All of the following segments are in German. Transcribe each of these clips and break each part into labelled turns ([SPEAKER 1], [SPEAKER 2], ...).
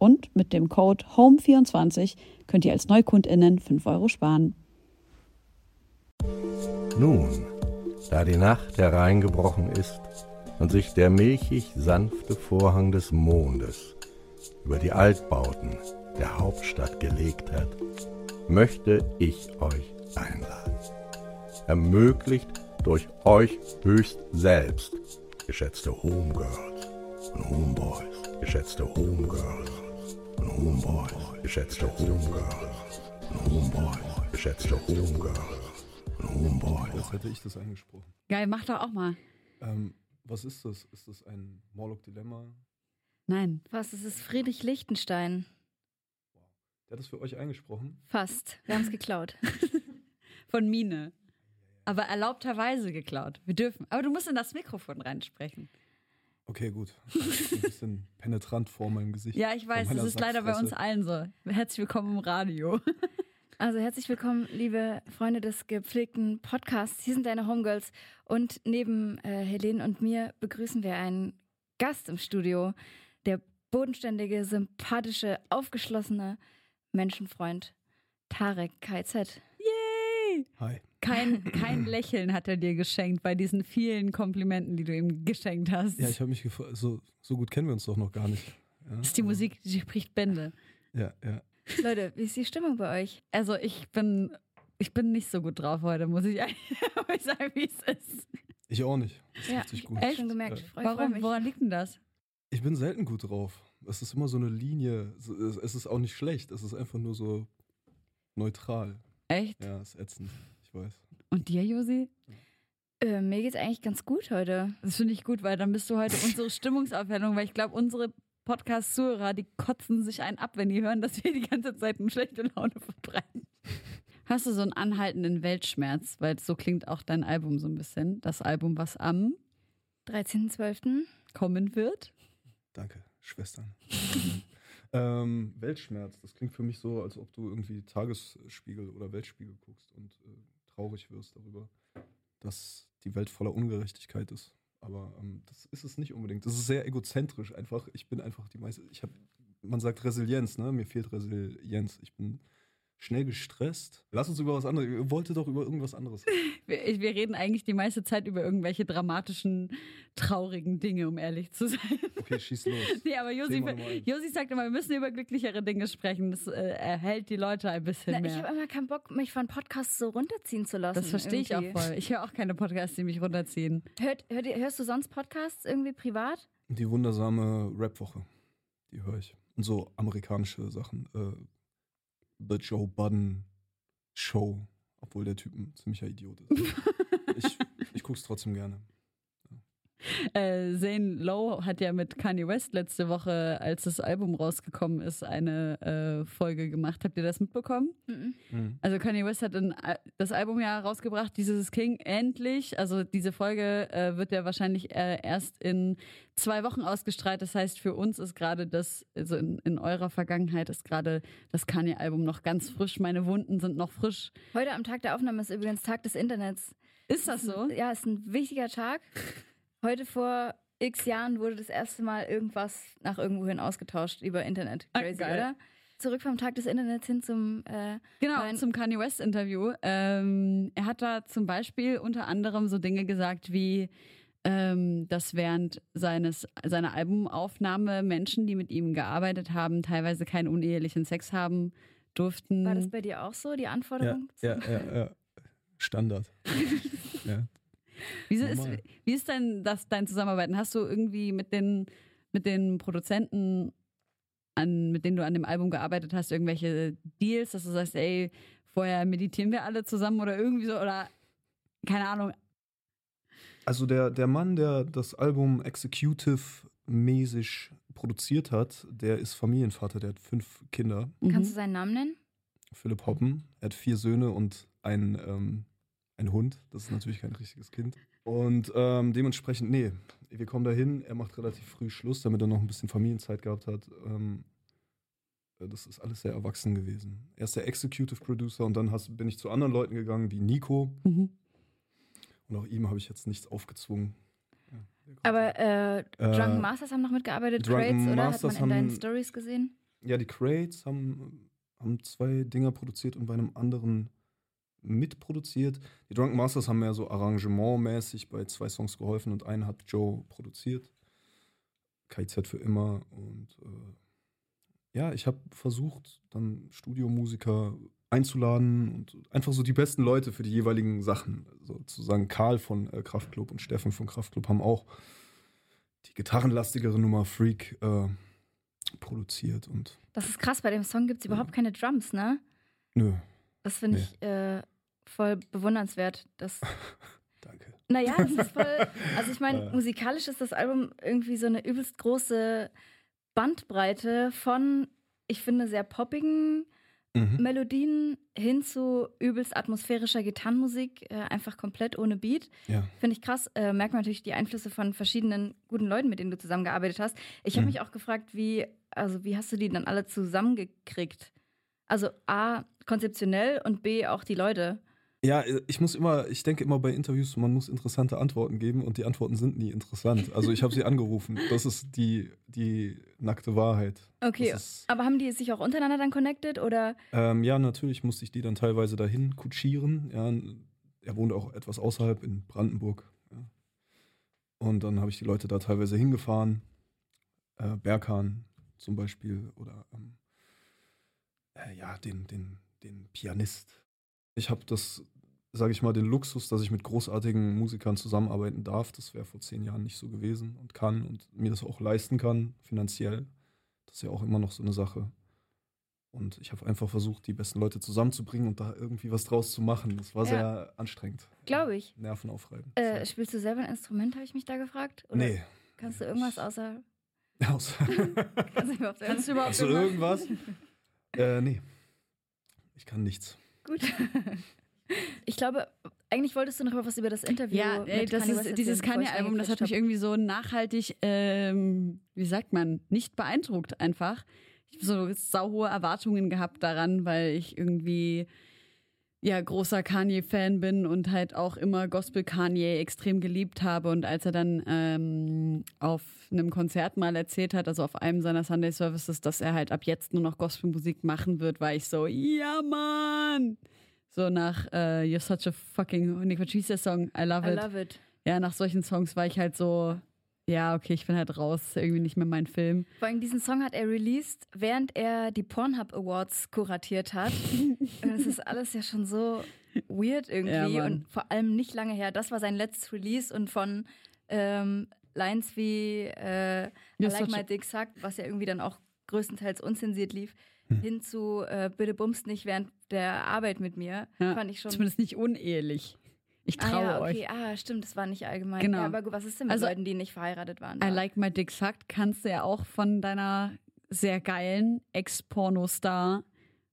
[SPEAKER 1] Und mit dem Code HOME24 könnt ihr als NeukundInnen 5 Euro sparen.
[SPEAKER 2] Nun, da die Nacht hereingebrochen ist und sich der milchig sanfte Vorhang des Mondes über die Altbauten der Hauptstadt gelegt hat, möchte ich euch einladen. Ermöglicht durch euch höchst selbst, geschätzte Homegirls und Homeboys, geschätzte Homegirls und Homeboys, geschätzte Homegirls und Homeboys, geschätzte Homegirls und Homeboys.
[SPEAKER 3] Jetzt hätte ich das angesprochen.
[SPEAKER 1] Geil, mach doch auch mal.
[SPEAKER 3] Ähm, was ist das? Ist das ein Morlock-Dilemma?
[SPEAKER 1] Nein.
[SPEAKER 4] Was? Es ist Friedrich Lichtenstein.
[SPEAKER 3] Der hat das für euch eingesprochen?
[SPEAKER 4] Fast. Wir haben es geklaut.
[SPEAKER 1] Von Mine. Aber erlaubterweise geklaut. Wir dürfen. Aber du musst in das Mikrofon reinsprechen.
[SPEAKER 3] Okay, gut. Ein bisschen penetrant vor meinem Gesicht.
[SPEAKER 1] Ja, ich weiß, das ist leider bei uns allen so. Herzlich willkommen im Radio.
[SPEAKER 4] Also herzlich willkommen, liebe Freunde des gepflegten Podcasts. Hier sind deine Homegirls. Und neben äh, Helene und mir begrüßen wir einen Gast im Studio. Der bodenständige, sympathische, aufgeschlossene Menschenfreund Tarek KZ.
[SPEAKER 1] Yay!
[SPEAKER 3] Hi.
[SPEAKER 1] Kein, kein Lächeln hat er dir geschenkt bei diesen vielen Komplimenten, die du ihm geschenkt hast.
[SPEAKER 3] Ja, ich habe mich gefragt, so, so gut kennen wir uns doch noch gar nicht. Ja,
[SPEAKER 1] das ist die Musik, die spricht Bände.
[SPEAKER 3] Ja, ja.
[SPEAKER 4] Leute, wie ist die Stimmung bei euch?
[SPEAKER 1] Also ich bin, ich bin nicht so gut drauf heute, muss ich eigentlich sagen, wie es ist.
[SPEAKER 3] Ich auch nicht. Das ist
[SPEAKER 4] Ja, ich
[SPEAKER 3] gut.
[SPEAKER 4] habe
[SPEAKER 1] Echt?
[SPEAKER 4] schon gemerkt.
[SPEAKER 3] Ja.
[SPEAKER 4] Ich freu, freu
[SPEAKER 1] Warum?
[SPEAKER 4] mich.
[SPEAKER 1] Woran liegt denn das?
[SPEAKER 3] Ich bin selten gut drauf. Es ist immer so eine Linie. Es ist auch nicht schlecht. Es ist einfach nur so neutral.
[SPEAKER 1] Echt?
[SPEAKER 3] Ja, ist ätzend. Ich weiß.
[SPEAKER 1] Und dir, Josi?
[SPEAKER 4] Äh, mir geht's eigentlich ganz gut heute.
[SPEAKER 1] Das finde ich gut, weil dann bist du heute unsere Stimmungsaufhellung, weil ich glaube, unsere Podcast-Zuhörer, die kotzen sich einen ab, wenn die hören, dass wir die ganze Zeit eine schlechte Laune verbreiten. Hast du so einen anhaltenden Weltschmerz? Weil so klingt auch dein Album so ein bisschen. Das Album, was am
[SPEAKER 4] 13.12.
[SPEAKER 1] kommen wird.
[SPEAKER 3] Danke, Schwestern. ähm, Weltschmerz, das klingt für mich so, als ob du irgendwie Tagesspiegel oder Weltspiegel guckst und äh, traurig wirst darüber, dass die Welt voller Ungerechtigkeit ist. Aber ähm, das ist es nicht unbedingt. Das ist sehr egozentrisch einfach. Ich bin einfach die meiste. Ich habe, man sagt Resilienz, ne? Mir fehlt Resilienz. Ich bin schnell gestresst. Lass uns über was anderes. Ihr wolltet doch über irgendwas anderes.
[SPEAKER 1] Wir, ich- wir reden eigentlich die meiste Zeit über irgendwelche dramatischen, traurigen Dinge, um ehrlich zu sein.
[SPEAKER 3] Okay, schieß los.
[SPEAKER 1] Nee, aber Josi. Josi sagt immer, wir müssen über glücklichere Dinge sprechen. Das äh, erhält die Leute ein bisschen
[SPEAKER 4] Na, ich
[SPEAKER 1] mehr.
[SPEAKER 4] habe immer keinen Bock, mich von Podcasts so runterziehen zu lassen.
[SPEAKER 1] Das verstehe ich auch voll. Ich höre auch keine Podcasts, die mich runterziehen.
[SPEAKER 4] Hört, hört, ihr- hörst du sonst Podcasts irgendwie privat?
[SPEAKER 3] Die wundersame Rap-Woche. Die höre ich. Und so amerikanische Sachen. Äh, The Joe Budden Show. Obwohl der Typ ein ziemlicher Idiot ist. ich ich gucke es trotzdem gerne.
[SPEAKER 1] Äh, Zane Lowe hat ja mit Kanye West letzte Woche, als das Album rausgekommen ist, eine äh, Folge gemacht. Habt ihr das mitbekommen?
[SPEAKER 4] Mhm.
[SPEAKER 3] Mhm.
[SPEAKER 1] Also Kanye West hat ein, Al- das Album ja rausgebracht, dieses King, endlich. Also diese Folge äh, wird ja wahrscheinlich äh, erst in zwei Wochen ausgestrahlt. Das heißt, für uns ist gerade das, also in, in eurer Vergangenheit ist gerade das Kanye-Album noch ganz frisch. Meine Wunden sind noch frisch.
[SPEAKER 4] Heute am Tag der Aufnahme ist übrigens Tag des Internets.
[SPEAKER 1] Ist das so?
[SPEAKER 4] Ja, ist ein wichtiger Tag. Heute vor x Jahren wurde das erste Mal irgendwas nach irgendwohin ausgetauscht über Internet.
[SPEAKER 1] Ah,
[SPEAKER 4] Crazy,
[SPEAKER 1] geil.
[SPEAKER 4] oder? Zurück vom Tag des Internets hin zum äh,
[SPEAKER 1] Genau, zum Kanye West-Interview. Ähm, er hat da zum Beispiel unter anderem so Dinge gesagt wie, ähm, dass während seines, seiner Albumaufnahme Menschen, die mit ihm gearbeitet haben, teilweise keinen unehelichen Sex haben durften.
[SPEAKER 4] War das bei dir auch so, die
[SPEAKER 3] Ja,
[SPEAKER 4] Anforderung?
[SPEAKER 3] ja, ja, ja. Standard. ja.
[SPEAKER 1] Wie ist, wie ist denn das dein Zusammenarbeiten? Hast du irgendwie mit den, mit den Produzenten, an, mit denen du an dem Album gearbeitet hast, irgendwelche Deals, dass du sagst, ey, vorher meditieren wir alle zusammen oder irgendwie so oder keine Ahnung.
[SPEAKER 3] Also der, der Mann, der das Album executive-mäßig produziert hat, der ist Familienvater, der hat fünf Kinder.
[SPEAKER 4] Kannst du
[SPEAKER 1] Mhm.
[SPEAKER 4] seinen Namen nennen?
[SPEAKER 3] Philipp Hoppen. Er hat vier Söhne und ein, ähm, ein Hund. Das ist natürlich kein richtiges Kind. Und ähm, dementsprechend, nee, wir kommen dahin. Er macht relativ früh Schluss, damit er noch ein bisschen Familienzeit gehabt hat. Ähm, äh, das ist alles sehr erwachsen gewesen. Er ist der Executive Producer und dann hast, bin ich zu anderen Leuten gegangen, wie Nico.
[SPEAKER 1] Mhm.
[SPEAKER 3] Und auch ihm habe ich jetzt nichts aufgezwungen. Ja,
[SPEAKER 4] Aber äh,
[SPEAKER 3] Äh,
[SPEAKER 4] Drunken Masters haben noch mitgearbeitet,
[SPEAKER 3] Drunken
[SPEAKER 4] Crates, oder?
[SPEAKER 3] Masters
[SPEAKER 4] Hat man in deinen
[SPEAKER 3] haben-
[SPEAKER 4] Stories gesehen?
[SPEAKER 3] Ja, die Crates haben, haben zwei Dinger produziert und bei einem anderen mitproduziert. Die Drunken Masters haben mehr so arrangementmäßig bei zwei Songs geholfen und einen hat Joe produziert. KZ für immer. Und äh, ja, ich habe versucht, dann Studiomusiker einzuladen und einfach so die besten Leute für die jeweiligen Sachen. Sozusagen Karl von äh, Kraftklub und Steffen von Kraftklub haben auch die gitarrenlastigere Nummer Freak äh, produziert und
[SPEAKER 4] Das ist krass, bei dem Song gibt es überhaupt keine Drums, ne?
[SPEAKER 3] nö,
[SPEAKER 4] Das finde
[SPEAKER 3] Nee.
[SPEAKER 4] ich äh, voll bewundernswert. Das,
[SPEAKER 3] danke.
[SPEAKER 4] naja, das ist voll. Also, ich meine, musikalisch ist das Album irgendwie so eine übelst große Bandbreite von, ich finde, sehr poppigen
[SPEAKER 3] Mhm.
[SPEAKER 4] Melodien hin zu übelst atmosphärischer Gitarrenmusik, äh, einfach komplett ohne Beat.
[SPEAKER 3] Ja.
[SPEAKER 4] Finde ich krass. Äh, merkt man natürlich die Einflüsse von verschiedenen guten Leuten, mit denen du zusammengearbeitet hast. Ich habe
[SPEAKER 3] Mhm.
[SPEAKER 4] mich auch gefragt, wie, also wie hast du die dann alle zusammengekriegt? Also A, konzeptionell und B, auch die Leute.
[SPEAKER 3] Ja, ich muss immer, ich denke immer bei Interviews, man muss interessante Antworten geben und die Antworten sind nie interessant. Also ich habe sie angerufen. Das ist die, die nackte Wahrheit.
[SPEAKER 4] Okay,
[SPEAKER 3] ist,
[SPEAKER 4] aber haben die sich auch untereinander dann connected oder?
[SPEAKER 3] ähm, ja, natürlich musste ich die dann teilweise dahin kutschieren. Ja, er wohnt auch etwas außerhalb in Brandenburg. Ja. Und dann habe ich die Leute da teilweise hingefahren. Äh, Berghahn zum Beispiel oder ähm, äh, ja, den, den, den Pianist. Ich habe das, sage ich mal, den Luxus, dass ich mit großartigen Musikern zusammenarbeiten darf. Das wäre vor zehn Jahren nicht so gewesen und kann und mir das auch leisten kann, finanziell. Das ist ja auch immer noch so eine Sache. Und ich habe einfach versucht, die besten Leute zusammenzubringen und da irgendwie was draus zu machen. Das war
[SPEAKER 4] Ja.
[SPEAKER 3] sehr anstrengend.
[SPEAKER 4] Glaube ich.
[SPEAKER 3] Nervenaufreibend.
[SPEAKER 4] Äh, spielst du selber ein Instrument, habe ich mich da gefragt? Oder
[SPEAKER 3] nee.
[SPEAKER 4] Kannst du irgendwas außer.
[SPEAKER 3] Aus.
[SPEAKER 4] Kannst du überhaupt,
[SPEAKER 1] Kannst du überhaupt
[SPEAKER 3] Hast du irgendwas? äh, nee. Ich kann nichts.
[SPEAKER 4] Gut. Ich glaube, eigentlich wolltest du noch mal was über das Interview.
[SPEAKER 1] Ja, ey,
[SPEAKER 4] mit
[SPEAKER 1] das
[SPEAKER 4] Kanye
[SPEAKER 1] ist, dieses Kanye-Album, das hat mich irgendwie so nachhaltig, ähm, wie sagt man, nicht beeindruckt einfach. Ich habe so sauhohe Erwartungen gehabt daran, weil ich irgendwie ja großer Kanye-Fan bin und halt auch immer Gospel Kanye extrem geliebt habe. Und als er dann ähm, auf einem Konzert mal erzählt hat, also auf einem seiner Sunday Services, dass er halt ab jetzt nur noch Gospelmusik machen wird, war ich so, ja Mann! So nach äh, You're such a fucking, Nick, Song? I love
[SPEAKER 4] I
[SPEAKER 1] it.
[SPEAKER 4] love it.
[SPEAKER 1] Ja, nach solchen Songs war ich halt so, ja, okay, ich bin halt raus, ist irgendwie nicht mehr mein Film.
[SPEAKER 4] Vor allem diesen Song hat er released, während er die Pornhub Awards kuratiert hat. Und das ist alles ja schon so weird irgendwie
[SPEAKER 1] Ja,
[SPEAKER 4] und vor allem nicht lange her. Das war sein letztes Release und von ähm, Lines wie äh, I like my dick sucked, was ja irgendwie dann auch größtenteils unzensiert lief,
[SPEAKER 3] Hm.
[SPEAKER 4] hin zu äh, bitte bummst nicht während der Arbeit mit mir.
[SPEAKER 1] Ja,
[SPEAKER 4] Fand ich schon.
[SPEAKER 1] Zumindest nicht unehelich. Ich
[SPEAKER 4] ah
[SPEAKER 1] traue
[SPEAKER 4] ja,
[SPEAKER 1] euch.
[SPEAKER 4] okay, ah, stimmt, das war nicht allgemein.
[SPEAKER 1] Genau.
[SPEAKER 4] Ja, aber gut, was ist denn mit
[SPEAKER 1] Also-
[SPEAKER 4] Leuten, die nicht verheiratet waren?
[SPEAKER 1] I
[SPEAKER 4] da?
[SPEAKER 1] Like My Dick Sucked kannst du ja auch von deiner sehr geilen Ex-Pornostar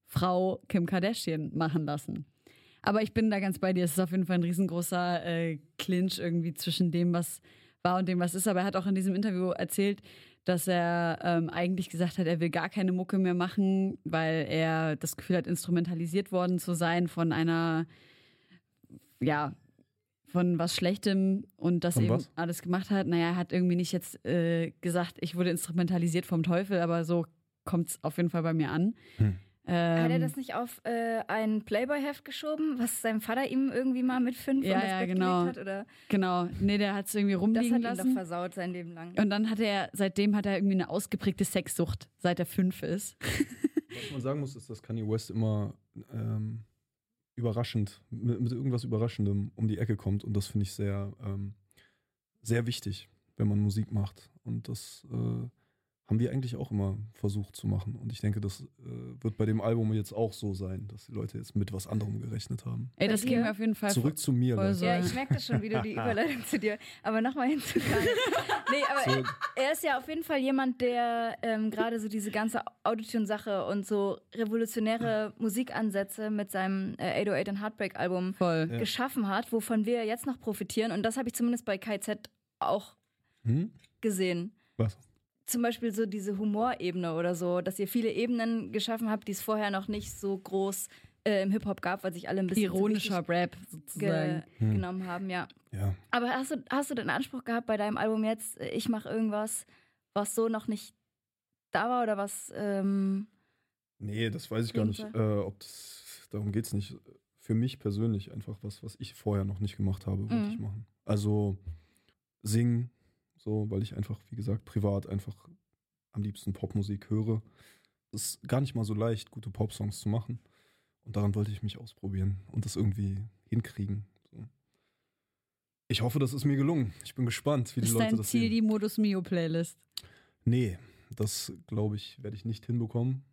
[SPEAKER 1] Frau Kim Kardashian machen lassen. Aber ich bin da ganz bei dir. Es ist auf jeden Fall ein riesengroßer äh, Clinch irgendwie zwischen dem, was war und dem, was ist. Aber er hat auch in diesem Interview erzählt, dass er ähm, eigentlich gesagt hat, er will gar keine Mucke mehr machen, weil er das Gefühl hat, instrumentalisiert worden zu sein von einer, ja, von was Schlechtem und das
[SPEAKER 3] Von
[SPEAKER 1] eben
[SPEAKER 3] was?
[SPEAKER 1] alles gemacht hat. Naja, er hat irgendwie nicht jetzt äh, gesagt, ich wurde instrumentalisiert vom Teufel, aber so kommt es auf jeden Fall bei mir an.
[SPEAKER 3] Hm.
[SPEAKER 1] Ähm,
[SPEAKER 4] Hat er das nicht auf äh, ein Playboy-Heft geschoben, was sein Vater ihm irgendwie mal mit fünf
[SPEAKER 1] Ja,
[SPEAKER 4] und das
[SPEAKER 1] ja,
[SPEAKER 4] Bett
[SPEAKER 1] genau.
[SPEAKER 4] hat? Oder
[SPEAKER 1] Genau, nee, der hat es irgendwie
[SPEAKER 4] das
[SPEAKER 1] rumliegen
[SPEAKER 4] hat ihn
[SPEAKER 1] lassen.
[SPEAKER 4] doch versaut sein Leben lang.
[SPEAKER 1] Und dann hat er, seitdem hat er irgendwie eine ausgeprägte Sexsucht, seit er fünf ist.
[SPEAKER 3] Was man sagen muss, ist, dass Kanye West immer ähm, überraschend, mit, mit irgendwas Überraschendem um die Ecke kommt. Und das finde ich sehr, ähm, sehr wichtig, wenn man Musik macht. Und das äh, haben wir eigentlich auch immer versucht zu machen. Und ich denke, das äh, wird bei dem Album jetzt auch so sein, dass die Leute jetzt mit was anderem gerechnet haben.
[SPEAKER 1] Ey, das ging mir auf jeden Fall.
[SPEAKER 3] Zurück zu mir.
[SPEAKER 1] voll so.
[SPEAKER 4] Ja, ich merke das schon wieder, die Überleitung zu dir. Aber nochmal hin zu Kanye. Nee, aber
[SPEAKER 3] So,
[SPEAKER 4] er ist ja auf jeden Fall jemand, der ähm, gerade so diese ganze Autotune-Sache und so revolutionäre Musikansätze mit seinem äh, 808 and Heartbreak-Album
[SPEAKER 1] voll.
[SPEAKER 3] Ja.
[SPEAKER 4] geschaffen hat, wovon wir jetzt noch profitieren. Und das habe ich zumindest bei KZ auch
[SPEAKER 3] hm?
[SPEAKER 4] gesehen.
[SPEAKER 3] Was?
[SPEAKER 4] Zum Beispiel so diese Humorebene oder so, dass ihr viele Ebenen geschaffen habt, die es vorher noch nicht so groß äh, im Hip-Hop gab, weil sich alle ein bisschen
[SPEAKER 1] Ironischer
[SPEAKER 4] so
[SPEAKER 1] Rap sozusagen.
[SPEAKER 4] ge genommen haben, ja.
[SPEAKER 3] Ja.
[SPEAKER 4] Aber hast du, hast du den Anspruch gehabt bei deinem Album jetzt, äh, ich mache irgendwas, was so noch nicht da war oder was ähm,
[SPEAKER 3] Nee, das weiß ich gar nicht. Äh, ob das, darum geht es nicht. Für mich persönlich einfach was, was ich vorher noch nicht gemacht habe, wollte
[SPEAKER 4] Mhm.
[SPEAKER 3] ich machen. Also singen, so, weil ich einfach, wie gesagt, privat einfach am liebsten Popmusik höre. Es ist gar nicht mal so leicht, gute Popsongs zu machen. Und daran wollte ich mich ausprobieren und das irgendwie hinkriegen. So. Ich hoffe, das ist mir gelungen. Ich bin gespannt, wie die
[SPEAKER 1] ist
[SPEAKER 3] Leute
[SPEAKER 1] dein
[SPEAKER 3] das
[SPEAKER 1] Ziel
[SPEAKER 3] sehen.
[SPEAKER 1] die Modus Mio Playlist?
[SPEAKER 3] Nee, das glaube ich, werde ich nicht hinbekommen.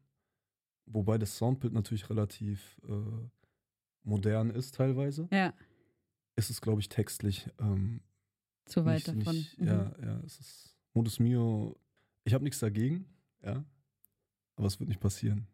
[SPEAKER 3] Wobei das Soundbild natürlich relativ äh, modern ist teilweise.
[SPEAKER 1] Ja,
[SPEAKER 3] Ist es, glaube ich, textlich ähm,
[SPEAKER 1] zu weit
[SPEAKER 3] nicht,
[SPEAKER 1] davon.
[SPEAKER 3] Nicht,
[SPEAKER 1] Mhm.
[SPEAKER 3] Ja, ja, es ist Modus Mio. Ich habe nichts dagegen, ja. Aber es wird nicht passieren.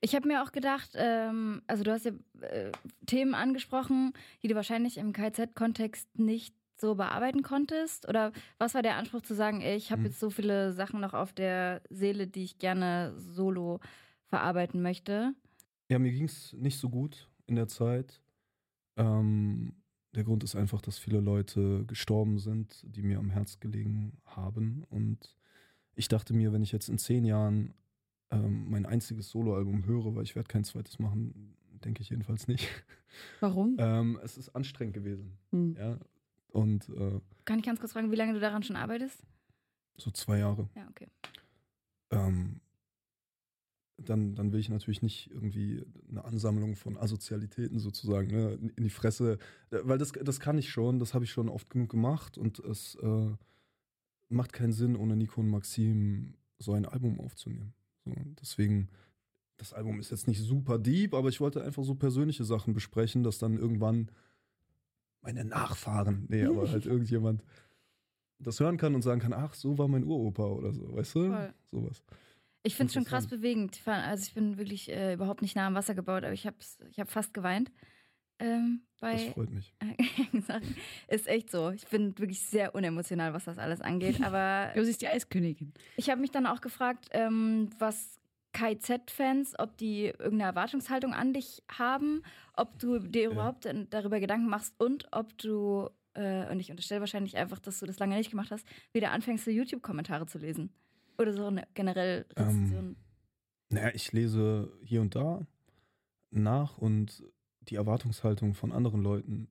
[SPEAKER 4] Ich habe mir auch gedacht, ähm, also du hast ja äh, Themen angesprochen, die du wahrscheinlich im KZ-Kontext nicht so bearbeiten konntest? Oder was war der Anspruch zu sagen, ey, ich habe
[SPEAKER 3] Hm.
[SPEAKER 4] jetzt so viele Sachen noch auf der Seele, die ich gerne solo verarbeiten möchte?
[SPEAKER 3] Ja, mir ging es nicht so gut in der Zeit. Ähm, der Grund ist einfach, dass viele Leute gestorben sind, die mir am Herz gelegen haben. Und ich dachte mir, wenn ich jetzt in zehn Jahren ähm, mein einziges Soloalbum höre, weil ich werde kein zweites machen, denke ich jedenfalls nicht.
[SPEAKER 1] Warum?
[SPEAKER 3] Ähm, es ist anstrengend gewesen.
[SPEAKER 1] Hm.
[SPEAKER 3] Ja. Und äh,
[SPEAKER 4] Kann ich ganz kurz fragen, wie lange du daran schon arbeitest?
[SPEAKER 3] so zwei Jahre.
[SPEAKER 4] Ja, okay.
[SPEAKER 3] ähm, dann, dann will ich natürlich nicht irgendwie eine Ansammlung von Asozialitäten sozusagen ne, in die Fresse, äh, weil das, das kann ich schon, das habe ich schon oft genug gemacht und es äh, macht keinen Sinn, ohne Nico und Maxim so ein Album aufzunehmen. So, deswegen, das Album ist jetzt nicht super deep, aber ich wollte einfach so persönliche Sachen besprechen, dass dann irgendwann meine Nachfahren, nee, aber halt irgendjemand das hören kann und sagen kann, ach, so war mein Uropa oder so, weißt du?
[SPEAKER 4] Voll.
[SPEAKER 3] Sowas.
[SPEAKER 4] Ich finde es schon krass bewegend. Also ich bin wirklich äh, überhaupt nicht nah am Wasser gebaut, aber ich habe ich hab fast geweint. Ähm,
[SPEAKER 3] Das
[SPEAKER 4] bei
[SPEAKER 3] freut mich.
[SPEAKER 4] Ist echt so. Ich bin wirklich sehr unemotional, was das alles angeht. Aber
[SPEAKER 1] Du siehst die Eiskönigin.
[SPEAKER 4] ich habe mich dann auch gefragt, ähm, was KZ-Fans, ob die irgendeine Erwartungshaltung an dich haben, ob du dir überhaupt äh, darüber Gedanken machst und ob du, äh, und ich unterstelle wahrscheinlich einfach, dass du das lange nicht gemacht hast, wieder anfängst, so YouTube-Kommentare zu lesen. Oder so eine generell
[SPEAKER 3] Ähm,
[SPEAKER 4] Rezension.
[SPEAKER 3] Naja, ich lese hier und da nach und die Erwartungshaltung von anderen Leuten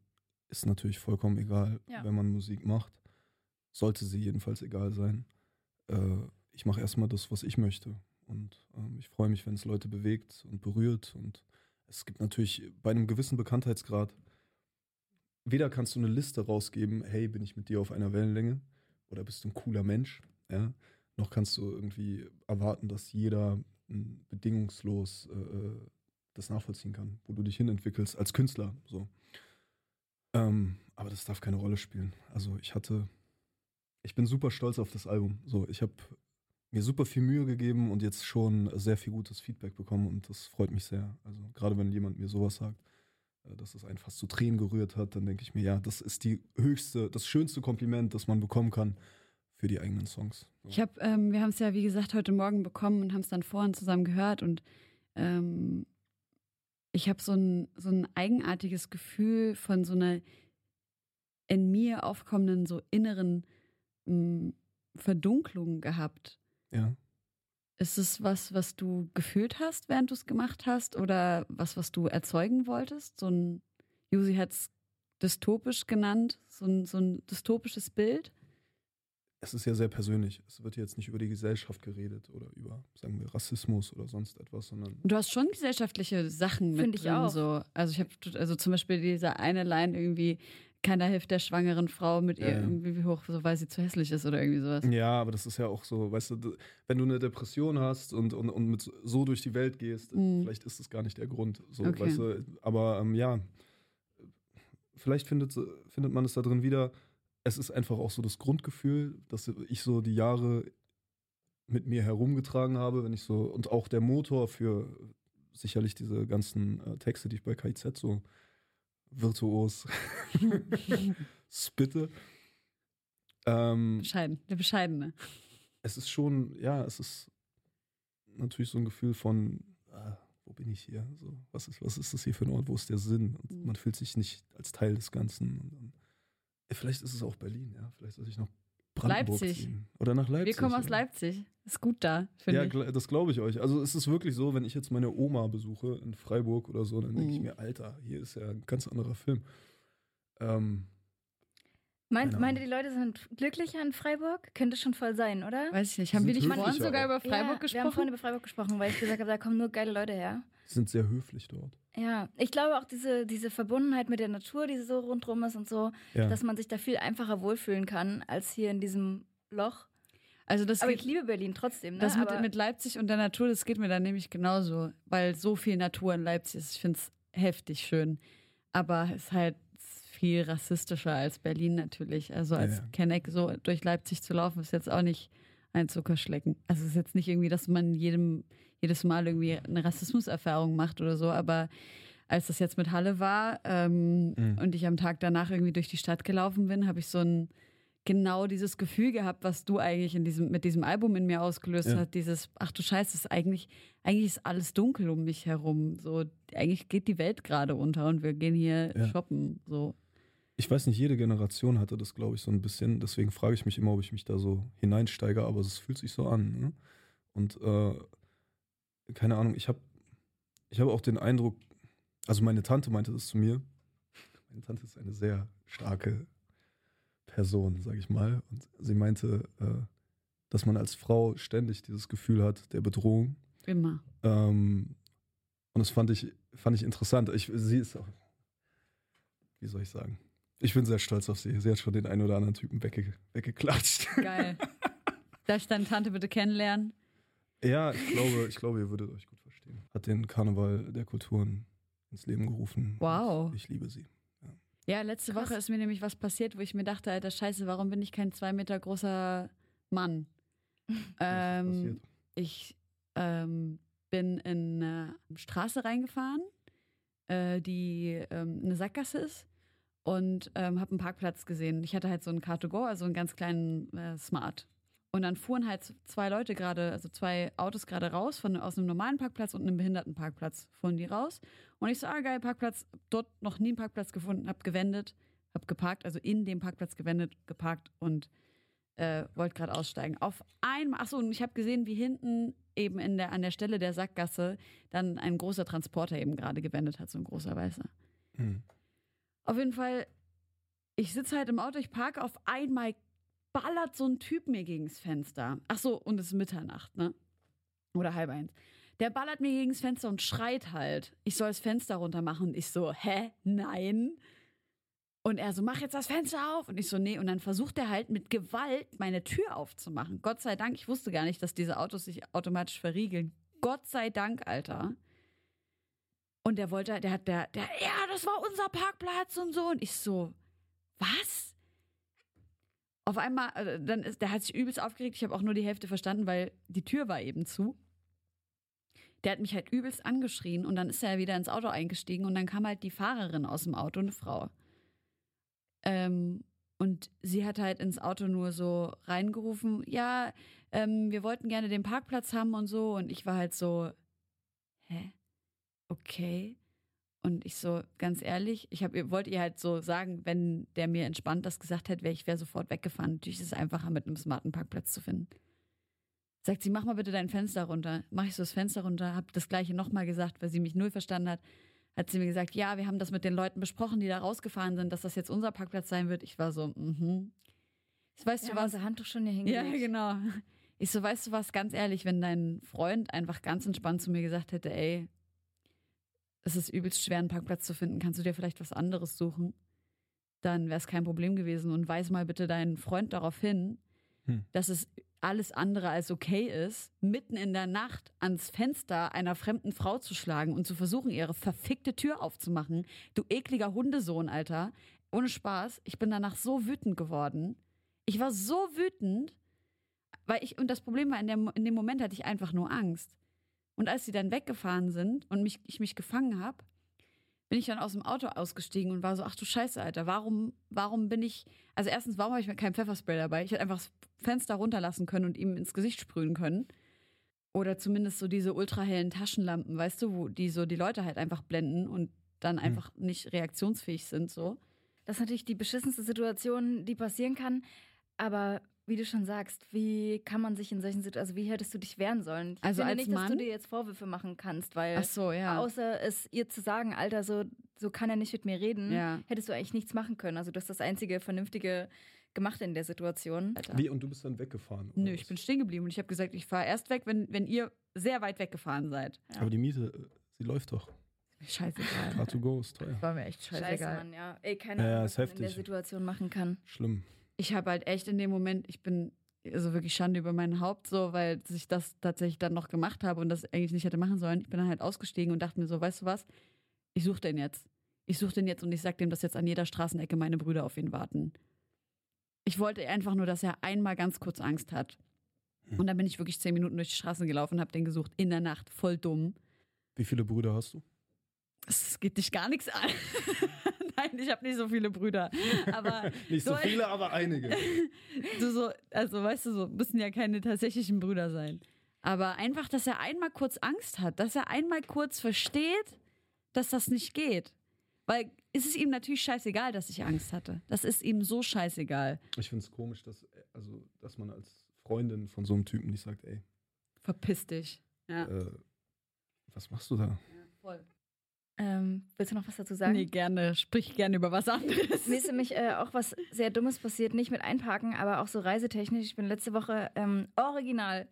[SPEAKER 3] ist natürlich vollkommen egal,
[SPEAKER 4] Ja.
[SPEAKER 3] wenn man Musik macht. Sollte sie jedenfalls egal sein. Äh, ich mache erstmal das, was ich möchte. Und ähm, ich freue mich, wenn es Leute bewegt und berührt. Und es gibt natürlich bei einem gewissen Bekanntheitsgrad, weder kannst du eine Liste rausgeben, hey, bin ich mit dir auf einer Wellenlänge oder bist du ein cooler Mensch, ja, noch kannst du irgendwie erwarten, dass jeder mh, bedingungslos äh, äh, das nachvollziehen kann, wo du dich hinentwickelst als Künstler. So. Ähm, aber das darf keine Rolle spielen. Also ich hatte, ich bin super stolz auf das Album. So, ich habe mir super viel Mühe gegeben und jetzt schon sehr viel gutes Feedback bekommen und das freut mich sehr. Also gerade wenn jemand mir sowas sagt, äh, dass es einen fast zu Tränen gerührt hat, dann denke ich mir, ja, das ist die höchste, das schönste Kompliment, das man bekommen kann für die eigenen Songs. So.
[SPEAKER 1] Ich habe, ähm, wir haben es ja wie gesagt heute Morgen bekommen und haben es dann vorhin zusammen gehört und ähm, ich habe so ein, so ein eigenartiges Gefühl von so einer in mir aufkommenden so inneren mh, Verdunklung gehabt.
[SPEAKER 3] ja.
[SPEAKER 1] Ist es was, was du gefühlt hast, während du es gemacht hast? Oder was, was du erzeugen wolltest? So ein, Jusi hat es dystopisch genannt, so ein, so ein dystopisches Bild?
[SPEAKER 3] Es ist ja sehr persönlich. Es wird jetzt nicht über die Gesellschaft geredet oder über, sagen wir, Rassismus oder sonst etwas, sondern.
[SPEAKER 1] Du hast schon gesellschaftliche Sachen mit
[SPEAKER 4] Find ich
[SPEAKER 1] drin,
[SPEAKER 4] auch.
[SPEAKER 1] so. Also ich habe, also zum Beispiel diese eine Line irgendwie, keiner hilft der schwangeren Frau mit ihr
[SPEAKER 3] Ja, ja.
[SPEAKER 1] irgendwie wie hoch, so weil sie zu hässlich ist oder irgendwie sowas.
[SPEAKER 3] Ja, aber das ist ja auch so, weißt du, wenn du eine Depression hast und, und, und mit so durch die Welt gehst,
[SPEAKER 1] Mhm.
[SPEAKER 3] vielleicht ist das gar nicht der Grund. So,
[SPEAKER 1] Okay.
[SPEAKER 3] weißt du, aber ähm, ja, vielleicht findet, findet man es da drin wieder. Es ist einfach auch so das Grundgefühl, dass ich so die Jahre mit mir herumgetragen habe, wenn ich so, und auch der Motor für sicherlich diese ganzen äh, Texte, die ich bei KIZ so virtuos spitte. Ähm,
[SPEAKER 1] Bescheiden, der Bescheidene.
[SPEAKER 3] es ist schon, ja, es ist natürlich so ein Gefühl von, ah, wo bin ich hier? So, was ist, was ist das hier für ein Ort? Wo ist der Sinn? Und
[SPEAKER 1] Mhm.
[SPEAKER 3] man fühlt sich nicht als Teil des Ganzen. Und dann, ja, vielleicht ist es auch Berlin, ja. Vielleicht soll ich noch Brandenburg
[SPEAKER 1] Leipzig.
[SPEAKER 3] ziehen. Oder nach Leipzig.
[SPEAKER 1] Wir kommen aus
[SPEAKER 3] ja.
[SPEAKER 1] Leipzig. Ist gut da, finde
[SPEAKER 3] Ja,
[SPEAKER 1] ich.
[SPEAKER 3] gl- das glaube ich euch. Also es ist wirklich so, wenn ich jetzt meine Oma besuche in Freiburg oder so, dann denke ich
[SPEAKER 1] Mhm.
[SPEAKER 3] mir, Alter, hier ist ja ein ganz anderer Film. Ähm,
[SPEAKER 4] Meint, meint ihr, die Leute sind glücklicher in Freiburg? Könnte schon voll sein, oder?
[SPEAKER 1] Weiß ich nicht. Haben wir nicht vorhin sogar über Freiburg
[SPEAKER 4] ja, Wir haben
[SPEAKER 1] gesprochen?
[SPEAKER 4] vorhin über Freiburg gesprochen, weil ich gesagt habe, da kommen nur geile Leute her.
[SPEAKER 3] die sind sehr höflich dort.
[SPEAKER 4] Ja, ich glaube auch diese, diese Verbundenheit mit der Natur, die so rundherum ist und so,
[SPEAKER 3] Ja.
[SPEAKER 4] dass man sich da viel einfacher wohlfühlen kann als hier in diesem Loch.
[SPEAKER 1] Also das
[SPEAKER 4] Aber
[SPEAKER 1] geht,
[SPEAKER 4] ich liebe Berlin trotzdem. Ne?
[SPEAKER 1] das mit, mit Leipzig und der Natur, das geht mir dann nämlich genauso, weil so viel Natur in Leipzig ist. Ich finde es heftig schön. Aber es ist halt viel rassistischer als Berlin natürlich. Also als
[SPEAKER 3] Ja, ja.
[SPEAKER 1] Kenneck so durch Leipzig zu laufen, ist jetzt auch nicht ein Zuckerschlecken. Also es ist jetzt nicht irgendwie, dass man jedem, jedes Mal irgendwie eine Rassismuserfahrung macht oder so, aber als das jetzt mit Halle war ähm,
[SPEAKER 3] Mhm.
[SPEAKER 1] und ich am Tag danach irgendwie durch die Stadt gelaufen bin, habe ich so ein genau dieses Gefühl gehabt, was du eigentlich in diesem, mit diesem Album in mir ausgelöst
[SPEAKER 3] Ja.
[SPEAKER 1] hast. Dieses, ach du Scheiße, ist eigentlich, eigentlich ist alles dunkel um mich herum. So, eigentlich geht die Welt gerade unter und wir gehen hier
[SPEAKER 3] Ja.
[SPEAKER 1] shoppen. So.
[SPEAKER 3] Ich weiß nicht, jede Generation hatte das, glaube ich, so ein bisschen. Deswegen frage ich mich immer, ob ich mich da so hineinsteige, aber es fühlt sich so an. Ne? Und äh, keine Ahnung, ich habe ich hab auch den Eindruck, also meine Tante meinte das zu mir. Meine Tante ist eine sehr starke Person, sage ich mal. Und sie meinte, äh, dass man als Frau ständig dieses Gefühl hat der Bedrohung.
[SPEAKER 1] Immer.
[SPEAKER 3] Ähm, und das fand ich, fand ich interessant. Ich, sie ist auch, wie soll ich sagen? Ich bin sehr stolz auf sie. Sie hat schon den einen oder anderen Typen wegge weggeklatscht.
[SPEAKER 1] Geil. Darf ich deine Tante bitte kennenlernen?
[SPEAKER 3] Ja, ich glaube, ich glaube, ihr würdet euch gut verstehen. Hat den Karneval der Kulturen ins Leben gerufen.
[SPEAKER 1] Wow.
[SPEAKER 3] Ich liebe sie.
[SPEAKER 1] Ja, letzte
[SPEAKER 4] Krass.
[SPEAKER 1] Woche ist mir nämlich was passiert, wo ich mir dachte, Alter, scheiße, warum bin ich kein zwei Meter großer Mann?
[SPEAKER 3] Was ist
[SPEAKER 1] ähm,
[SPEAKER 3] passiert?
[SPEAKER 1] ich ähm, bin in eine Straße reingefahren, äh, die ähm, eine Sackgasse ist und ähm, habe einen Parkplatz gesehen. Ich hatte halt so einen Car2Go, also einen ganz kleinen äh, Smart. Und dann fuhren halt zwei Leute gerade, also zwei Autos gerade raus von, aus einem normalen Parkplatz und einem Behindertenparkplatz fuhren die raus. Und ich so, ah geil, Parkplatz, dort noch nie einen Parkplatz gefunden, hab gewendet, hab geparkt, also in dem Parkplatz gewendet, geparkt und äh, wollte gerade aussteigen. Auf einmal, achso, und ich habe gesehen, wie hinten eben in der, an der Stelle der Sackgasse dann ein großer Transporter eben gerade gewendet hat, so ein großer weißer.
[SPEAKER 3] Hm.
[SPEAKER 1] Auf jeden Fall, ich sitze halt im Auto, ich parke, auf einmal ballert so ein Typ mir gegens Fenster. Ach so, und es ist Mitternacht, ne? Oder halb eins. Der ballert mir gegens Fenster und schreit halt. Ich soll das Fenster runter machen und ich so, hä? Nein. Und er so, mach jetzt das Fenster auf. Und ich so, nee. Und dann versucht er halt mit Gewalt meine Tür aufzumachen. Gott sei Dank, ich wusste gar nicht, dass diese Autos sich automatisch verriegeln. Gott sei Dank, Alter. Und der wollte, der hat, der, der, ja, das war unser Parkplatz und so. Und ich so, was? Auf einmal, äh, dann ist, der hat sich übelst aufgeregt. Ich habe auch nur die Hälfte verstanden, weil die Tür war eben zu. Der hat mich halt übelst angeschrien und dann ist er wieder ins Auto eingestiegen und dann kam halt die Fahrerin aus dem Auto, eine Frau. Ähm, und sie hat halt ins Auto nur so reingerufen, ja, ähm, wir wollten gerne den Parkplatz haben und so. Und ich war halt so, hä? Okay. Und ich so, ganz ehrlich, ich hab, wollte ihr halt so sagen, wenn der mir entspannt das gesagt hätte, wäre ich wäre sofort weggefahren. Natürlich ist es einfacher, mit einem smarten Parkplatz zu finden. Sagt sie, mach mal bitte dein Fenster runter. Mach ich so das Fenster runter, hab das gleiche nochmal gesagt, weil sie mich null verstanden hat. Hat sie mir gesagt, ja, wir haben das mit den Leuten besprochen, die da rausgefahren sind, dass das jetzt unser Parkplatz sein wird. Ich war so, mhm. Weißt
[SPEAKER 4] Ja,
[SPEAKER 1] du was?
[SPEAKER 4] Handtuch schon hier
[SPEAKER 1] Ja,
[SPEAKER 4] hingelegt.
[SPEAKER 1] genau. Ich so, weißt du was, ganz ehrlich, wenn dein Freund einfach ganz entspannt zu mir gesagt hätte, ey, es ist übelst schwer, einen Parkplatz zu finden, kannst du dir vielleicht was anderes suchen? Dann wäre es kein Problem gewesen. Und weis mal bitte deinen Freund darauf hin,
[SPEAKER 3] Hm.
[SPEAKER 1] dass es alles andere als okay ist, mitten in der Nacht ans Fenster einer fremden Frau zu schlagen und zu versuchen, ihre verfickte Tür aufzumachen. Du ekliger Hundesohn, Alter. Ohne Spaß. Ich bin danach so wütend geworden. Ich war so wütend, weil ich, und das Problem war, in, der, in dem Moment hatte ich einfach nur Angst. Und als sie dann weggefahren sind und mich, ich mich gefangen habe, bin ich dann aus dem Auto ausgestiegen und war so, ach du Scheiße, Alter, warum, warum bin ich, also erstens, warum habe ich mir kein Pfefferspray dabei? Ich hätte einfach das Fenster runterlassen können und ihm ins Gesicht sprühen können. Oder zumindest so diese ultrahellen Taschenlampen, weißt du, wo die so die Leute halt einfach blenden und dann einfach nicht reaktionsfähig sind, so.
[SPEAKER 4] Das ist natürlich die beschissenste Situation, die passieren kann. Aber wie du schon sagst, wie kann man sich in solchen Situationen, also wie hättest du dich wehren sollen? Ich
[SPEAKER 1] Also
[SPEAKER 4] finde
[SPEAKER 1] als
[SPEAKER 4] nicht, dass du
[SPEAKER 1] Mann?
[SPEAKER 4] dir jetzt Vorwürfe machen kannst, weil
[SPEAKER 1] Ach so, ja.
[SPEAKER 4] außer es ihr zu sagen, Alter, so, so kann er nicht mit mir reden,
[SPEAKER 1] Ja.
[SPEAKER 4] hättest du eigentlich nichts machen können. Also du hast das einzige Vernünftige gemacht in der Situation.
[SPEAKER 1] Alter.
[SPEAKER 3] Wie, und du bist dann weggefahren? oder
[SPEAKER 1] Nö,
[SPEAKER 3] was?
[SPEAKER 1] ich bin stehen geblieben und ich habe gesagt, ich fahre erst weg, wenn, wenn ihr sehr weit weggefahren seid.
[SPEAKER 3] Aber die Miete, äh, sie läuft doch.
[SPEAKER 1] Scheißegal.
[SPEAKER 3] Car to go ist teuer.
[SPEAKER 1] War mir echt
[SPEAKER 4] Scheiße,
[SPEAKER 1] scheißegal.
[SPEAKER 4] Mann, ja. Ey, keine
[SPEAKER 3] Ja, ja,
[SPEAKER 4] Ahnung,
[SPEAKER 3] ist
[SPEAKER 4] was man in der. Situation machen kann.
[SPEAKER 3] Schlimm.
[SPEAKER 1] Ich habe halt echt in dem Moment, ich bin also wirklich Schande über mein Haupt so, weil ich das tatsächlich dann noch gemacht habe und das eigentlich nicht hätte machen sollen. Ich bin dann halt ausgestiegen und dachte mir so, weißt du was? Ich suche den jetzt. Ich suche den jetzt und ich sag dem, dass jetzt an jeder Straßenecke meine Brüder auf ihn warten. Ich wollte einfach nur, dass er einmal ganz kurz Angst hat. Und dann bin ich wirklich zehn Minuten durch die Straßen gelaufen und habe den gesucht in der Nacht, voll dumm.
[SPEAKER 3] Wie viele Brüder hast du?
[SPEAKER 1] Es geht dich gar nichts an. Nein, ich habe nicht so viele Brüder. Aber
[SPEAKER 3] Nicht so
[SPEAKER 1] So-
[SPEAKER 3] viele, aber einige.
[SPEAKER 1] du so, also weißt du, so müssen ja keine tatsächlichen Brüder sein. Aber einfach, dass er einmal kurz Angst hat, dass er einmal kurz versteht, dass das nicht geht. Weil es ist ihm natürlich scheißegal, dass ich Angst hatte. Das ist ihm so scheißegal.
[SPEAKER 3] Ich finde es komisch, dass, also, dass man als Freundin von so einem Typen nicht sagt, ey,
[SPEAKER 1] Verpiss dich. Ja.
[SPEAKER 3] äh, was machst du da?
[SPEAKER 1] voll.
[SPEAKER 4] Ähm, willst du noch was dazu sagen?
[SPEAKER 1] Nee, gerne. Sprich gerne über was anderes.
[SPEAKER 4] Mir ist nämlich äh, auch was sehr Dummes passiert, nicht mit Einparken, aber auch so reisetechnisch. Ich bin letzte Woche ähm, original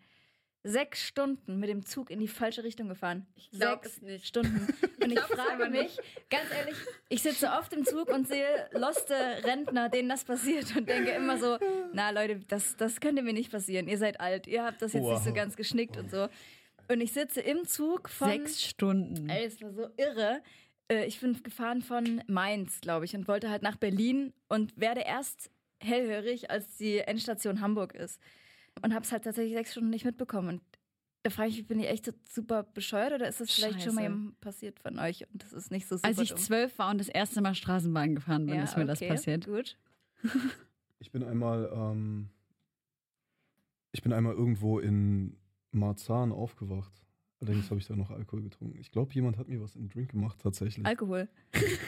[SPEAKER 4] sechs Stunden mit dem Zug in die falsche Richtung gefahren. Ich
[SPEAKER 1] glaub
[SPEAKER 4] sechs
[SPEAKER 1] es nicht.
[SPEAKER 4] Stunden. Und ich,
[SPEAKER 1] es
[SPEAKER 4] frage mich, ganz ehrlich, ich sitze oft im Zug und sehe loste Rentner, denen das passiert und denke immer so, na Leute, das, das könnte mir nicht passieren. Ihr seid alt, ihr habt das jetzt nicht so
[SPEAKER 3] Wow.
[SPEAKER 4] ganz geschnickt und so. Und ich sitze im Zug von...
[SPEAKER 1] Sechs Stunden.
[SPEAKER 4] Ey, es war so irre. Äh, Ich bin gefahren von Mainz, glaube ich, und wollte halt nach Berlin und werde erst hellhörig, als die Endstation Hamburg ist. Und habe es halt tatsächlich sechs Stunden nicht mitbekommen. Und da frage ich mich, bin ich echt so super bescheuert oder ist das vielleicht schon mal
[SPEAKER 1] Scheiße.
[SPEAKER 4] jemandem passiert von euch und das ist nicht so super
[SPEAKER 1] Als ich
[SPEAKER 4] dumm?
[SPEAKER 1] zwölf war und das erste Mal Straßenbahn gefahren bin,
[SPEAKER 4] ja,
[SPEAKER 1] ist mir das
[SPEAKER 4] okay,
[SPEAKER 1] passiert.
[SPEAKER 4] Gut.
[SPEAKER 3] Ich bin einmal, ähm, ich bin einmal irgendwo in Marzahn aufgewacht. Allerdings habe ich da noch Alkohol getrunken. Ich glaube, jemand hat mir was in den Drink gemacht, tatsächlich.
[SPEAKER 4] Alkohol.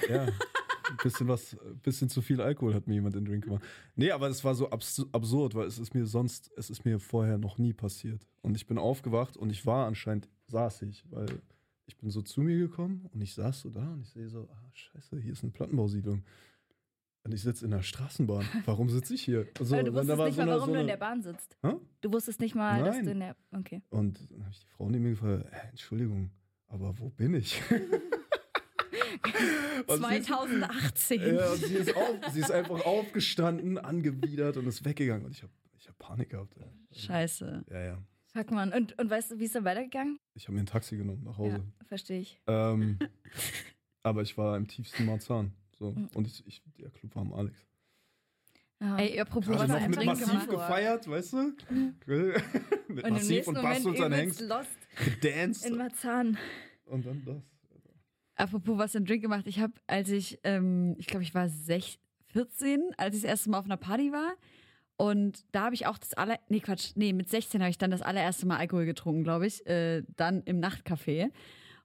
[SPEAKER 3] ja. Ein bisschen was, ein bisschen zu viel Alkohol hat mir jemand in den Drink gemacht. Nee, aber es war so abs absurd, weil es ist mir sonst, es ist mir vorher noch nie passiert. Und ich bin aufgewacht und ich war anscheinend, saß ich, weil ich bin so zu mir gekommen und ich saß so da und ich sehe so, ah, scheiße, hier ist eine Plattenbausiedlung. Und ich sitze in der Straßenbahn. Warum sitze ich hier? So,
[SPEAKER 4] Weil du wusstest nicht
[SPEAKER 3] so
[SPEAKER 4] mal,
[SPEAKER 3] eine-
[SPEAKER 4] warum
[SPEAKER 3] so
[SPEAKER 4] du in
[SPEAKER 3] eine-
[SPEAKER 4] der Bahn sitzt.
[SPEAKER 3] Hä?
[SPEAKER 4] Du wusstest nicht mal, dass
[SPEAKER 3] Nein.
[SPEAKER 4] du in der... Okay.
[SPEAKER 3] Und dann habe ich die Frau neben mir gefragt, äh, Entschuldigung, aber wo bin ich? Und sie ist-
[SPEAKER 1] 2018.
[SPEAKER 3] Ja, sie ist, auf, sie ist einfach aufgestanden, angewidert und ist weggegangen. Und ich habe ich hab Panik gehabt. ey.
[SPEAKER 1] Scheiße.
[SPEAKER 3] Ja, ja.
[SPEAKER 4] Fuck, Mann. Und, und weißt du, wie ist dann weitergegangen?
[SPEAKER 3] Ich habe mir ein Taxi genommen nach Hause.
[SPEAKER 4] Ja, verstehe ich.
[SPEAKER 3] Ähm, aber ich war im tiefsten Marzahn. So.
[SPEAKER 4] Mhm.
[SPEAKER 3] Und ich, ich, der Club war am Alex.
[SPEAKER 4] Ja.
[SPEAKER 1] Ey, apropos
[SPEAKER 3] Gerade
[SPEAKER 1] was
[SPEAKER 3] noch mit massiv
[SPEAKER 1] gemacht.
[SPEAKER 3] gefeiert, weißt du? mit
[SPEAKER 4] und
[SPEAKER 3] massiv und Bass den
[SPEAKER 4] übelst
[SPEAKER 3] Hengst
[SPEAKER 4] lost
[SPEAKER 3] gedanced.
[SPEAKER 4] in Marzahn.
[SPEAKER 3] Und dann das.
[SPEAKER 1] Apropos was ein Drink gemacht. Ich habe, als ich, ähm, ich glaube, ich war sech, 14, als ich das erste Mal auf einer Party war. Und da habe ich auch das aller, nee Quatsch, nee, mit 16 habe ich dann das allererste Mal Alkohol getrunken, glaube ich, äh, dann im Nachtcafé.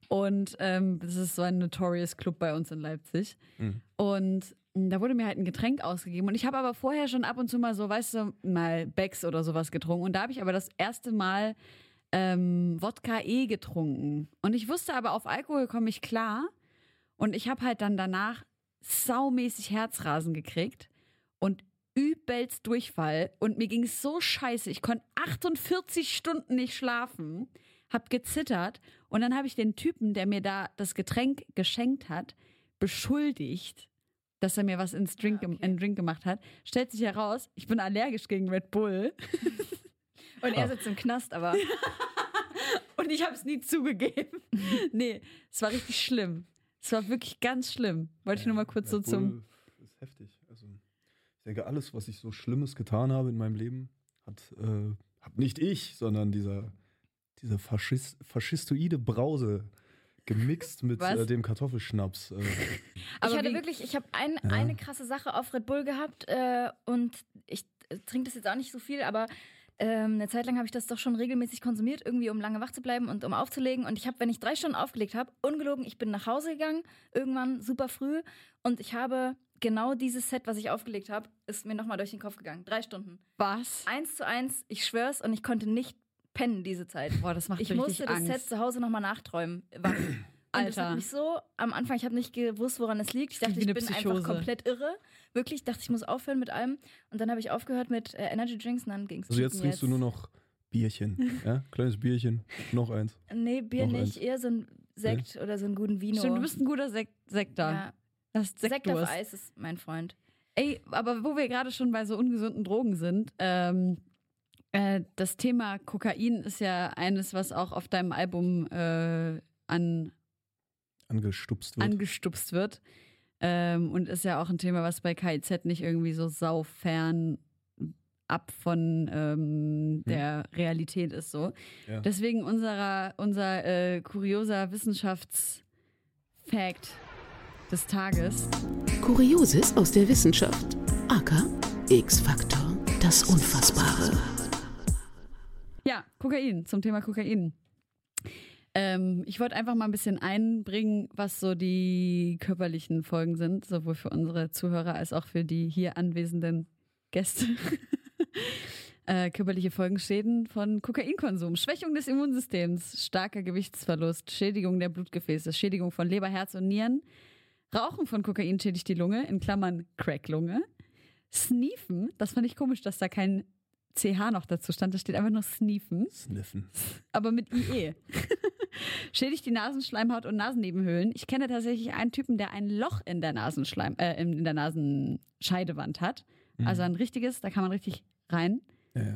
[SPEAKER 1] Und ähm, das ist so ein Notorious Club bei uns in Leipzig.
[SPEAKER 3] Mhm.
[SPEAKER 1] Und da wurde mir halt ein Getränk ausgegeben. Und ich habe aber vorher schon ab und zu mal so, weißt du, mal Becks oder sowas getrunken. Und da habe ich aber das erste Mal ähm, Wodka E getrunken. Und ich wusste aber, auf Alkohol komme ich klar. Und ich habe halt dann danach saumäßig Herzrasen gekriegt und übelst Durchfall. Und mir ging es so scheiße. Ich konnte 48 Stunden nicht schlafen, hab gezittert. Und dann habe ich den Typen, der mir da das Getränk geschenkt hat, beschuldigt, dass er mir was ins Drink,
[SPEAKER 4] Ah, okay.
[SPEAKER 1] in Drink gemacht hat. Stellt sich heraus, ich bin allergisch gegen Red Bull.
[SPEAKER 4] Und er sitzt im Knast, aber
[SPEAKER 1] Und ich habe es nie zugegeben. nee, es war richtig schlimm. Es war wirklich ganz schlimm. Wollte ich nur mal kurz so
[SPEAKER 3] Red
[SPEAKER 1] zum.
[SPEAKER 3] Bull ist heftig. Also, ich denke, alles, was ich so Schlimmes getan habe in meinem Leben, hat, äh, hat nicht ich, sondern dieser, dieser Faschist, faschistoide Brause gemixt mit äh, dem Kartoffelschnaps. Äh,
[SPEAKER 1] Aber
[SPEAKER 4] ich hatte
[SPEAKER 1] wie-
[SPEAKER 4] wirklich, ich habe ein,
[SPEAKER 3] Ja.
[SPEAKER 4] eine krasse Sache auf Red Bull gehabt äh, und ich äh, trinke das jetzt auch nicht so viel, aber ähm, eine Zeit lang habe ich das doch schon regelmäßig konsumiert, irgendwie um lange wach zu bleiben und um aufzulegen. Und ich habe, wenn ich drei Stunden aufgelegt habe, ungelogen, ich bin nach Hause gegangen, irgendwann super früh und ich habe genau dieses Set, was ich aufgelegt habe, ist mir nochmal durch den Kopf gegangen. Drei Stunden.
[SPEAKER 1] Was?
[SPEAKER 4] Eins zu eins, ich schwör's, und ich konnte nicht pennen diese Zeit.
[SPEAKER 1] Boah, das macht
[SPEAKER 4] Ich
[SPEAKER 1] richtig
[SPEAKER 4] musste das
[SPEAKER 1] Angst.
[SPEAKER 4] Set zu Hause nochmal nachträumen. Wach. Und das
[SPEAKER 1] Alter.
[SPEAKER 4] hat mich so am Anfang, ich habe nicht gewusst, woran es liegt. Ich dachte,
[SPEAKER 1] wie
[SPEAKER 4] ich
[SPEAKER 1] eine
[SPEAKER 4] bin
[SPEAKER 1] Psychose.
[SPEAKER 4] einfach komplett irre. Wirklich, ich dachte, ich muss aufhören mit allem. Und dann habe ich aufgehört mit äh, Energy Drinks und dann ging's.
[SPEAKER 3] also jetzt trinkst du nur noch Bierchen. ja? Kleines Bierchen, noch eins.
[SPEAKER 4] Nee, Bier
[SPEAKER 3] noch
[SPEAKER 4] nicht,
[SPEAKER 3] eins.
[SPEAKER 4] eher so ein Sekt oder so einen guten Vino.
[SPEAKER 1] Stimmt, du bist ein guter Sek Sektor.
[SPEAKER 4] ja.
[SPEAKER 1] Das ist
[SPEAKER 4] Sekt auf. Eis ist mein Freund.
[SPEAKER 1] Ey, aber wo wir gerade schon bei so ungesunden Drogen sind, ähm, äh, das Thema Kokain ist ja eines, was auch auf deinem Album äh, an,
[SPEAKER 3] Angestupst wird.
[SPEAKER 1] angestupst wird. Ähm, und ist ja auch ein Thema, was bei KIZ nicht irgendwie so saufern ab von ähm, der Realität ist so.
[SPEAKER 3] ja.
[SPEAKER 1] Deswegen unserer, unser äh, kurioser Wissenschaftsfact des Tages.
[SPEAKER 5] Kurioses aus der Wissenschaft. AK X-Faktor. Das Unfassbare.
[SPEAKER 1] Ja, Kokain, zum Thema Kokain. Ähm, ich wollte einfach mal ein bisschen einbringen, was so die körperlichen Folgen sind, sowohl für unsere Zuhörer als auch für die hier anwesenden Gäste. äh, körperliche Folgenschäden von Kokainkonsum, Schwächung des Immunsystems, starker Gewichtsverlust, Schädigung der Blutgefäße, Schädigung von Leber, Herz und Nieren, Rauchen von Kokain schädigt die Lunge, in Klammern Cracklunge, Sneefen, das fand ich komisch, dass da kein CH noch dazu stand, da steht einfach nur Sneefen
[SPEAKER 3] Sniffen.
[SPEAKER 1] aber mit IE. Schädigt die Nasenschleimhaut und Nasennebenhöhlen. Ich kenne tatsächlich einen Typen, der ein Loch in der Nasenschleim, äh, in der Nasenscheidewand hat. Also ein richtiges, da kann man richtig rein.
[SPEAKER 3] Ja, ja.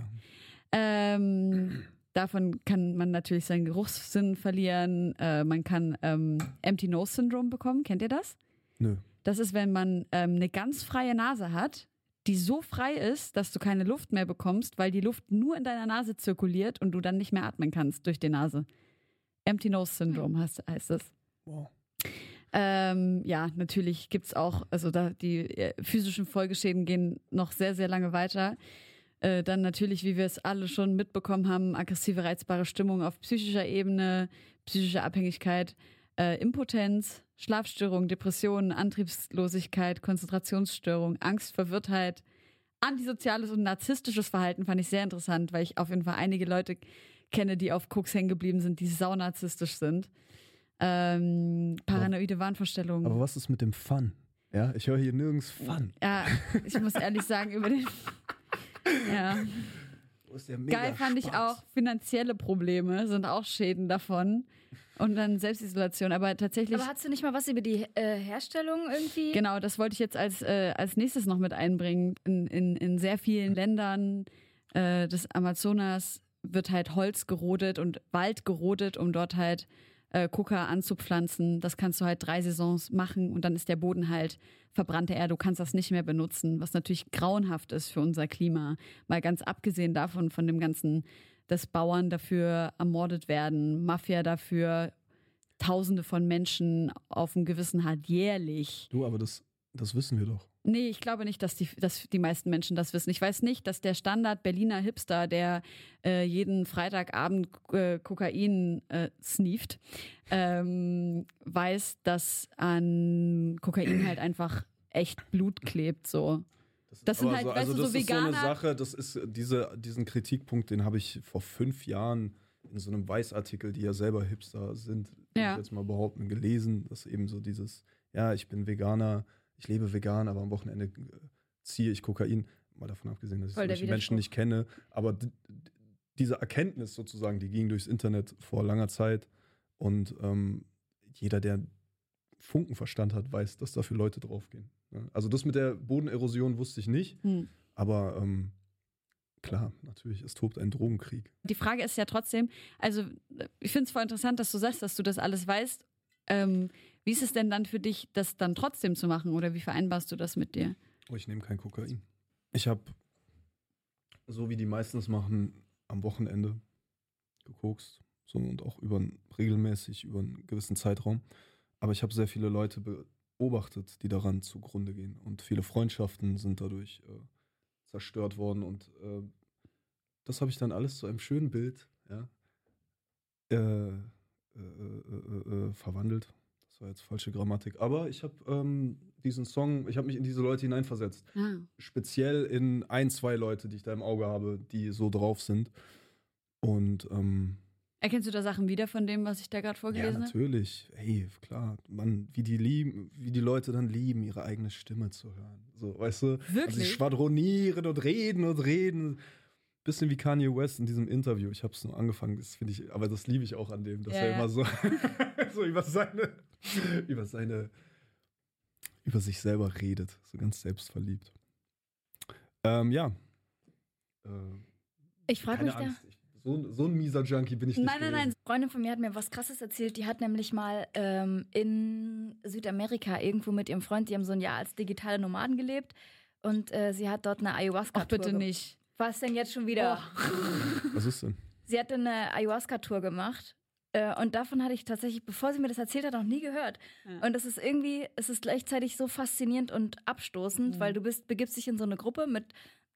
[SPEAKER 1] Ähm, davon kann man natürlich seinen Geruchssinn verlieren. Äh, man kann ähm, Empty Nose Syndrome bekommen. Kennt ihr das?
[SPEAKER 3] Nö.
[SPEAKER 1] Das ist, wenn man ähm, eine ganz freie Nase hat, die so frei ist, dass du keine Luft mehr bekommst, weil die Luft nur in deiner Nase zirkuliert und du dann nicht mehr atmen kannst durch die Nase. Empty Nose Syndrome heißt, heißt es.
[SPEAKER 3] Wow.
[SPEAKER 1] Ähm, ja, natürlich gibt's auch, also da die äh, physischen Folgeschäden gehen noch sehr, sehr lange weiter. Äh, dann natürlich, wie wir es alle schon mitbekommen haben, aggressive, reizbare Stimmung auf psychischer Ebene, psychische Abhängigkeit, äh, Impotenz, Schlafstörung, Depressionen, Antriebslosigkeit, Konzentrationsstörung, Angst, Verwirrtheit, antisoziales und narzisstisches Verhalten fand ich sehr interessant, weil ich auf jeden Fall einige Leute kenne, die auf Koks hängen geblieben sind, die saunarzistisch sind. Ähm, paranoide Wahnvorstellungen.
[SPEAKER 3] Aber was ist mit dem Fun? Ja, ich höre hier nirgends Fun.
[SPEAKER 1] Ja, ich muss ehrlich sagen, über den. Ja.
[SPEAKER 3] Wo ist der
[SPEAKER 1] Geil fand ich auch, finanzielle Probleme sind auch Schäden davon. Und dann Selbstisolation. Aber tatsächlich.
[SPEAKER 4] Aber hast du nicht mal was über die äh, Herstellung irgendwie?
[SPEAKER 1] Genau, das wollte ich jetzt als, äh, als nächstes noch mit einbringen. In, in, in sehr vielen Ländern äh, des Amazonas wird halt Holz gerodet und Wald gerodet, um dort halt äh, Coca anzupflanzen. Das kannst du halt drei Saisons machen und dann ist der Boden halt verbrannte Erde. Du kannst das nicht mehr benutzen, was natürlich grauenhaft ist für unser Klima. Mal ganz abgesehen davon, von dem ganzen, dass Bauern dafür ermordet werden, Mafia dafür, Tausende von Menschen auf dem Gewissen hat jährlich.
[SPEAKER 3] Du, aber das, das wissen wir doch.
[SPEAKER 1] Nee, ich glaube nicht, dass die, dass die meisten Menschen das wissen. Ich weiß nicht, dass der Standard Berliner Hipster, der äh, jeden Freitagabend äh, Kokain äh, sneeft, ähm, weiß, dass an Kokain halt einfach echt Blut klebt. So.
[SPEAKER 3] Das,
[SPEAKER 1] Das sind halt,
[SPEAKER 3] so,
[SPEAKER 1] weißt
[SPEAKER 3] also
[SPEAKER 1] du, so
[SPEAKER 3] das ist so eine Sache, das ist diese, diesen Kritikpunkt, den habe ich vor fünf Jahren in so einem Weißartikel, die ja selber Hipster sind,
[SPEAKER 1] Ja.
[SPEAKER 3] ich jetzt mal behaupten, gelesen, dass eben so dieses, ja, ich bin Veganer, ich lebe vegan, aber am Wochenende äh, ziehe ich Kokain. Mal davon abgesehen, dass ich
[SPEAKER 4] Voll
[SPEAKER 3] solche Menschen nicht kenne, aber diese Erkenntnis sozusagen, die ging durchs Internet vor langer Zeit und ähm, jeder, der Funkenverstand hat, weiß, dass dafür Leute draufgehen. Ne? Also das mit der Bodenerosion wusste ich nicht.
[SPEAKER 1] Hm.
[SPEAKER 3] Aber ähm, klar, natürlich, es tobt ein Drogenkrieg.
[SPEAKER 1] Die Frage ist ja trotzdem, also ich finde es voll interessant, dass du sagst, dass du das alles weißt. Ähm, wie ist es denn dann für dich, das dann trotzdem zu machen oder wie vereinbarst du das mit dir?
[SPEAKER 3] Oh, ich nehme kein Kokain. Ich habe, so wie die meisten es machen, am Wochenende gekokst. So, und auch über regelmäßig über einen gewissen Zeitraum. Aber ich habe sehr viele Leute beobachtet, die daran zugrunde gehen. Und viele Freundschaften sind dadurch äh, zerstört worden. Und äh, das habe ich dann alles zu einem schönen Bild ja, äh, äh, äh, äh, verwandelt. Das war jetzt falsche Grammatik. Aber ich habe ähm, diesen Song, ich habe mich in diese Leute hineinversetzt.
[SPEAKER 1] Ah.
[SPEAKER 3] Speziell in ein, zwei Leute, die ich da im Auge habe, die so drauf sind. Und ähm,
[SPEAKER 1] Erkennst du da Sachen wieder von dem, was ich da gerade
[SPEAKER 3] ja,
[SPEAKER 1] vorgelesen habe?
[SPEAKER 3] natürlich. Hey, klar, man, wie die lieben, wie die Leute dann lieben, ihre eigene Stimme zu hören. So, weißt du? Also sie
[SPEAKER 1] Wirklich?
[SPEAKER 3] schwadronieren und reden und reden. Bisschen wie Kanye West in diesem Interview. Ich habe es nur angefangen, das finde ich, aber das liebe ich auch an dem, dass
[SPEAKER 1] Ja,
[SPEAKER 3] er
[SPEAKER 1] ja.
[SPEAKER 3] immer so, so über seine, über seine, über sich selber redet, so ganz selbstverliebt. Ähm, ja. Äh,
[SPEAKER 4] Ich frage mich da.
[SPEAKER 3] Angst. Ich, so, so ein mieser Junkie bin ich nicht.
[SPEAKER 1] Nein, nein, nein.
[SPEAKER 3] gewesen.
[SPEAKER 4] Eine Freundin von mir hat mir was Krasses erzählt. Die hat nämlich mal ähm, in Südamerika irgendwo mit ihrem Freund, die haben so ein Jahr als digitale Nomaden gelebt. Und äh, sie hat dort eine Ayahuasca-Tour
[SPEAKER 1] Ach, bitte
[SPEAKER 4] gemacht.
[SPEAKER 1] nicht.
[SPEAKER 4] Was denn jetzt schon wieder?
[SPEAKER 3] Was ist denn?
[SPEAKER 4] Sie hatte eine Ayahuasca-Tour gemacht. Äh, und davon hatte ich tatsächlich, bevor sie mir das erzählt hat, noch nie gehört.
[SPEAKER 1] Ja.
[SPEAKER 4] Und es ist irgendwie, es ist gleichzeitig so faszinierend und abstoßend,
[SPEAKER 1] Mhm.
[SPEAKER 4] weil du bist, begibst dich in so eine Gruppe mit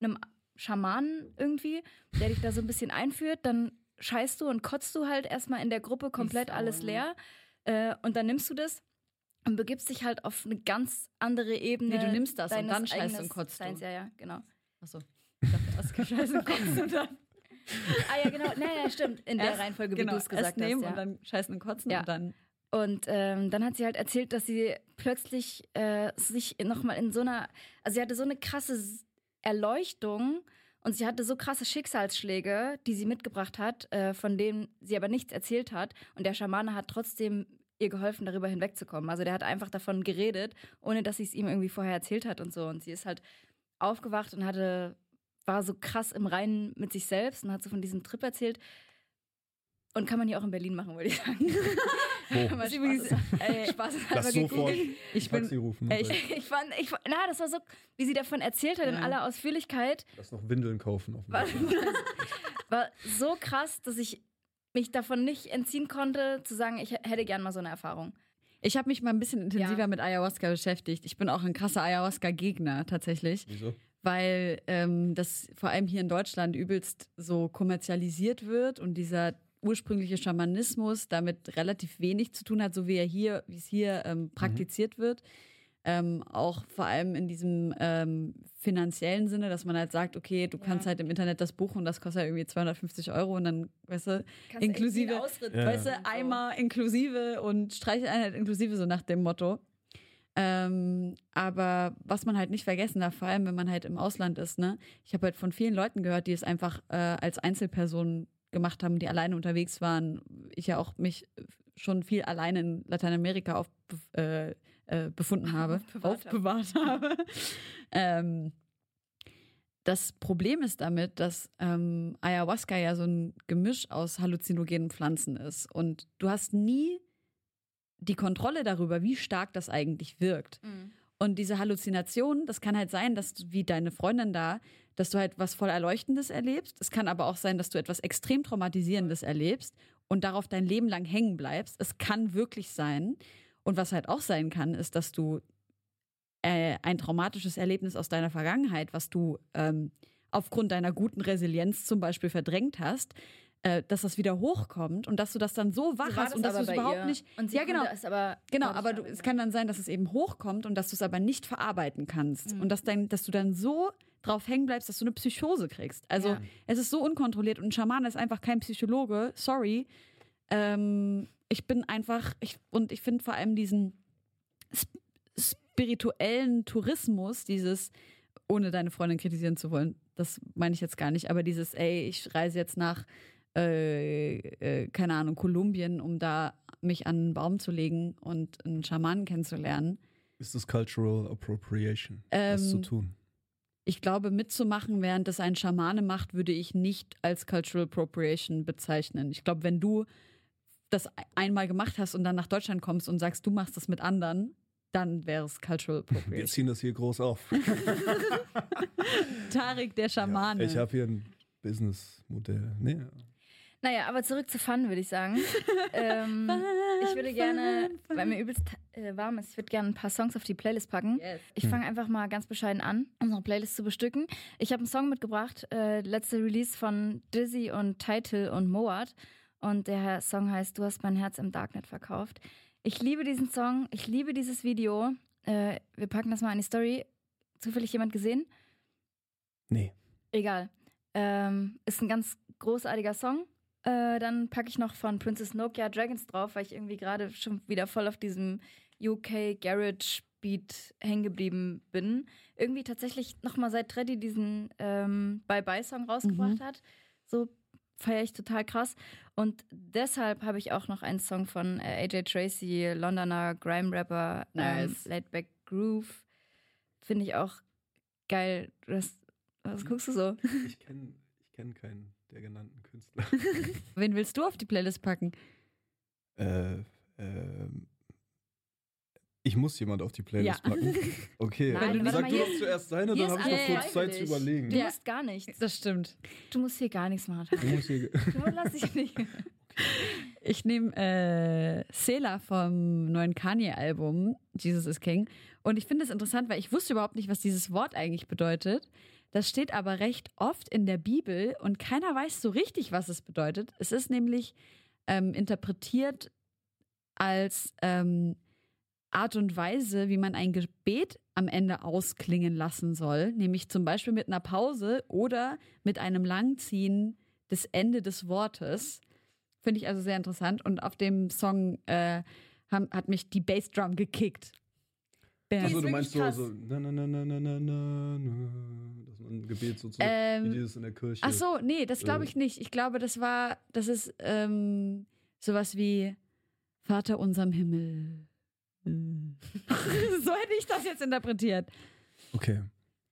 [SPEAKER 4] einem Schamanen irgendwie, der dich da so ein bisschen einführt, dann scheißt du und kotzt du halt erstmal in der Gruppe komplett alles leer. Äh, und dann nimmst du das und begibst dich halt auf eine ganz andere Ebene.
[SPEAKER 1] Nee, du nimmst das und dann scheißt und kotzt du.
[SPEAKER 4] Seins. Ja, ja, genau.
[SPEAKER 1] Achso. Ich dachte, erst gescheißen kotzen und dann.
[SPEAKER 4] Ah ja, genau. Naja, stimmt. In der
[SPEAKER 1] Erst-
[SPEAKER 4] Reihenfolge, wie
[SPEAKER 1] genau,
[SPEAKER 4] du es gesagt
[SPEAKER 1] erst nehmen
[SPEAKER 4] hast. Ja.
[SPEAKER 1] und dann scheißen und kotzen
[SPEAKER 4] Ja.
[SPEAKER 1] und dann.
[SPEAKER 4] Und ähm, dann hat sie halt erzählt, dass sie plötzlich äh, sich nochmal in so einer, also sie hatte so eine krasse Erleuchtung und sie hatte so krasse Schicksalsschläge, die sie mitgebracht hat, äh, von denen sie aber nichts erzählt hat. Und der Schamane hat trotzdem ihr geholfen, darüber hinwegzukommen. Also der hat einfach davon geredet, ohne dass sie es ihm irgendwie vorher erzählt hat und so. Und sie ist halt aufgewacht und hatte, war so krass im Reinen mit sich selbst und hat so von diesem Trip erzählt. Und kann man hier auch in Berlin machen, würde ich sagen.
[SPEAKER 3] Wo?
[SPEAKER 4] Aber
[SPEAKER 1] Ist übrigens-
[SPEAKER 4] Spaß
[SPEAKER 3] Lass sofort
[SPEAKER 1] Ich bin.
[SPEAKER 3] Taxi rufen.
[SPEAKER 1] Ey, ich-
[SPEAKER 4] ich fand, ich, fand- na, das war so, wie sie davon erzählt hat in
[SPEAKER 1] Ja.
[SPEAKER 4] aller Ausführlichkeit,
[SPEAKER 3] Lass noch Windeln kaufen. Auf dem
[SPEAKER 4] war,
[SPEAKER 3] Weg.
[SPEAKER 4] war so krass, dass ich mich davon nicht entziehen konnte, zu sagen, ich hätte gern mal so eine Erfahrung.
[SPEAKER 1] Ich habe mich mal ein bisschen intensiver
[SPEAKER 4] Ja.
[SPEAKER 1] mit Ayahuasca beschäftigt. Ich bin auch ein krasser Ayahuasca-Gegner tatsächlich,
[SPEAKER 3] Wieso?
[SPEAKER 1] weil ähm, das vor allem hier in Deutschland übelst so kommerzialisiert wird und dieser ursprüngliche Schamanismus damit relativ wenig zu tun hat, so wie er hier, wie es hier ähm, praktiziert wird. Ähm, auch vor allem in diesem ähm, finanziellen Sinne, dass man halt sagt, okay, du
[SPEAKER 4] Ja.
[SPEAKER 1] kannst halt im Internet das buchen und das kostet halt irgendwie 250 Euro und dann, weißt du,
[SPEAKER 4] Kannst
[SPEAKER 1] Inklusive-
[SPEAKER 3] Ja.
[SPEAKER 1] weißt du,
[SPEAKER 4] so.
[SPEAKER 1] Eimer inklusive und Streicheleinheit inklusive, so nach dem Motto. Ähm, aber was man halt nicht vergessen darf, vor allem wenn man halt im Ausland ist, ne? Ich habe halt von vielen Leuten gehört, die es einfach äh, als Einzelpersonen gemacht haben, die alleine unterwegs waren. Ich ja auch mich schon viel alleine in Lateinamerika auf, äh, äh, befunden habe,
[SPEAKER 4] Aufbewahrt
[SPEAKER 1] aufbewahrt habe. ähm, das Problem ist damit, dass ähm, Ayahuasca ja so ein Gemisch aus halluzinogenen Pflanzen ist. Und du hast nie die Kontrolle darüber, wie stark das eigentlich wirkt.
[SPEAKER 4] Mhm.
[SPEAKER 1] Und diese Halluzination, das kann halt sein, dass du, wie deine Freundin da, dass du halt was voll Erleuchtendes erlebst. Es kann aber auch sein, dass du etwas extrem Traumatisierendes erlebst und darauf dein Leben lang hängen bleibst. Es kann wirklich sein. Und was halt auch sein kann, ist, dass du äh, ein traumatisches Erlebnis aus deiner Vergangenheit, was du ähm, aufgrund deiner guten Resilienz zum Beispiel verdrängt hast, äh, dass das wieder hochkommt und dass du das dann so wach
[SPEAKER 4] So
[SPEAKER 1] hast und dass du es überhaupt
[SPEAKER 4] ihr.
[SPEAKER 1] nicht.
[SPEAKER 4] Und sie
[SPEAKER 1] ja, genau.
[SPEAKER 4] es aber
[SPEAKER 1] Genau, aber du, es kann dann sein, dass es eben hochkommt und dass du es aber nicht verarbeiten kannst.
[SPEAKER 4] Mhm.
[SPEAKER 1] Und dass, dein, dass du dann so drauf hängen bleibst, dass du eine Psychose kriegst. Also
[SPEAKER 4] Ja.
[SPEAKER 1] es ist so unkontrolliert und ein Schamane ist einfach kein Psychologe. Sorry. Ähm, ich bin einfach, ich, und ich finde vor allem diesen sp spirituellen Tourismus, dieses, ohne deine Freundin kritisieren zu wollen, das meine ich jetzt gar nicht, aber dieses, ey, ich reise jetzt nach, äh, äh, keine Ahnung, Kolumbien, um da mich an einen Baum zu legen und einen Schamanen kennenzulernen.
[SPEAKER 3] Ist das Cultural Appropriation,
[SPEAKER 1] Ähm,
[SPEAKER 3] das zu tun?
[SPEAKER 1] Ich glaube, mitzumachen, während das ein Schamane macht, würde ich nicht als Cultural Appropriation bezeichnen. Ich glaube, wenn du das einmal gemacht hast und dann nach Deutschland kommst und sagst, du machst das mit anderen, dann wäre es Cultural
[SPEAKER 3] Wir
[SPEAKER 1] Appropriation.
[SPEAKER 3] ziehen das hier groß auf.
[SPEAKER 1] Tarek, der Schamane.
[SPEAKER 3] Ich habe hier ein Businessmodell. Nee,
[SPEAKER 4] Naja, aber zurück zu Fun, würde ich sagen. ähm, ich würde gerne, weil mir übelst äh, warm ist, ich würde gerne ein paar Songs auf die Playlist packen.
[SPEAKER 1] Yes.
[SPEAKER 4] Ich fange einfach mal ganz bescheiden an, unsere Playlist zu bestücken. Ich habe einen Song mitgebracht, äh, letzte Release von Dizzy und Title und Moat. Und der Song heißt Du hast mein Herz im Darknet verkauft. Ich liebe diesen Song, ich liebe dieses Video. Äh, wir packen das mal in die Story. Zufällig jemand gesehen?
[SPEAKER 3] nee.
[SPEAKER 4] Egal. Ähm, ist ein ganz großartiger Song. Äh, dann packe ich noch von Princess Nokia Dragons drauf, weil ich irgendwie gerade schon wieder voll auf diesem UK Garage Beat hängen geblieben bin. Irgendwie tatsächlich nochmal seit Treddy diesen ähm, Bye-Bye-Song rausgebracht hat. So feiere ich total krass. Und deshalb habe ich auch noch einen Song von äh, AJ Tracy, Londoner Grime-Rapper,
[SPEAKER 1] Nice.
[SPEAKER 4] ähm, Laid Back Groove. Finde ich auch geil. Du hast, was guckst du so?
[SPEAKER 3] Ich kenne ich kenn keinen der genannten Künstler.
[SPEAKER 1] Wen willst du auf die Playlist packen?
[SPEAKER 3] äh, ähm, ich muss jemand auf die Playlist
[SPEAKER 1] Ja.
[SPEAKER 3] packen. Okay,
[SPEAKER 4] Nein,
[SPEAKER 3] dann sag du doch zuerst deine, dann habe ich noch kurz Zeit zu überlegen.
[SPEAKER 4] Du
[SPEAKER 1] Ja.
[SPEAKER 4] musst gar nichts.
[SPEAKER 1] Das stimmt.
[SPEAKER 4] Du musst hier gar nichts machen.
[SPEAKER 3] Du musst hier,
[SPEAKER 4] Du lass dich nicht.
[SPEAKER 1] Ich nehme äh, Sela vom neuen Kanye-Album, Jesus is King. Und ich finde es interessant, weil ich wusste überhaupt nicht, was dieses Wort eigentlich bedeutet. Das steht aber recht oft in der Bibel und keiner weiß so richtig, was es bedeutet. Es ist nämlich ähm, interpretiert als ähm, Art und Weise, wie man ein Gebet am Ende ausklingen lassen soll, nämlich zum Beispiel mit einer Pause oder mit einem Langziehen des Ende des Wortes. Finde ich also sehr interessant. Und auf dem Song äh, hat mich die Bassdrum gekickt. Bär.
[SPEAKER 3] Achso, du meinst so, so na, na, na, na, na, na, na, das ist ein Gebet sozusagen
[SPEAKER 1] ähm,
[SPEAKER 3] wie dieses in der Kirche.
[SPEAKER 1] Ach so, nee, das glaube
[SPEAKER 3] äh.
[SPEAKER 1] ich nicht. Ich glaube, das war, das ist ähm, sowas wie Vater unserem Himmel. Äh. so hätte ich das jetzt interpretiert.
[SPEAKER 3] Okay.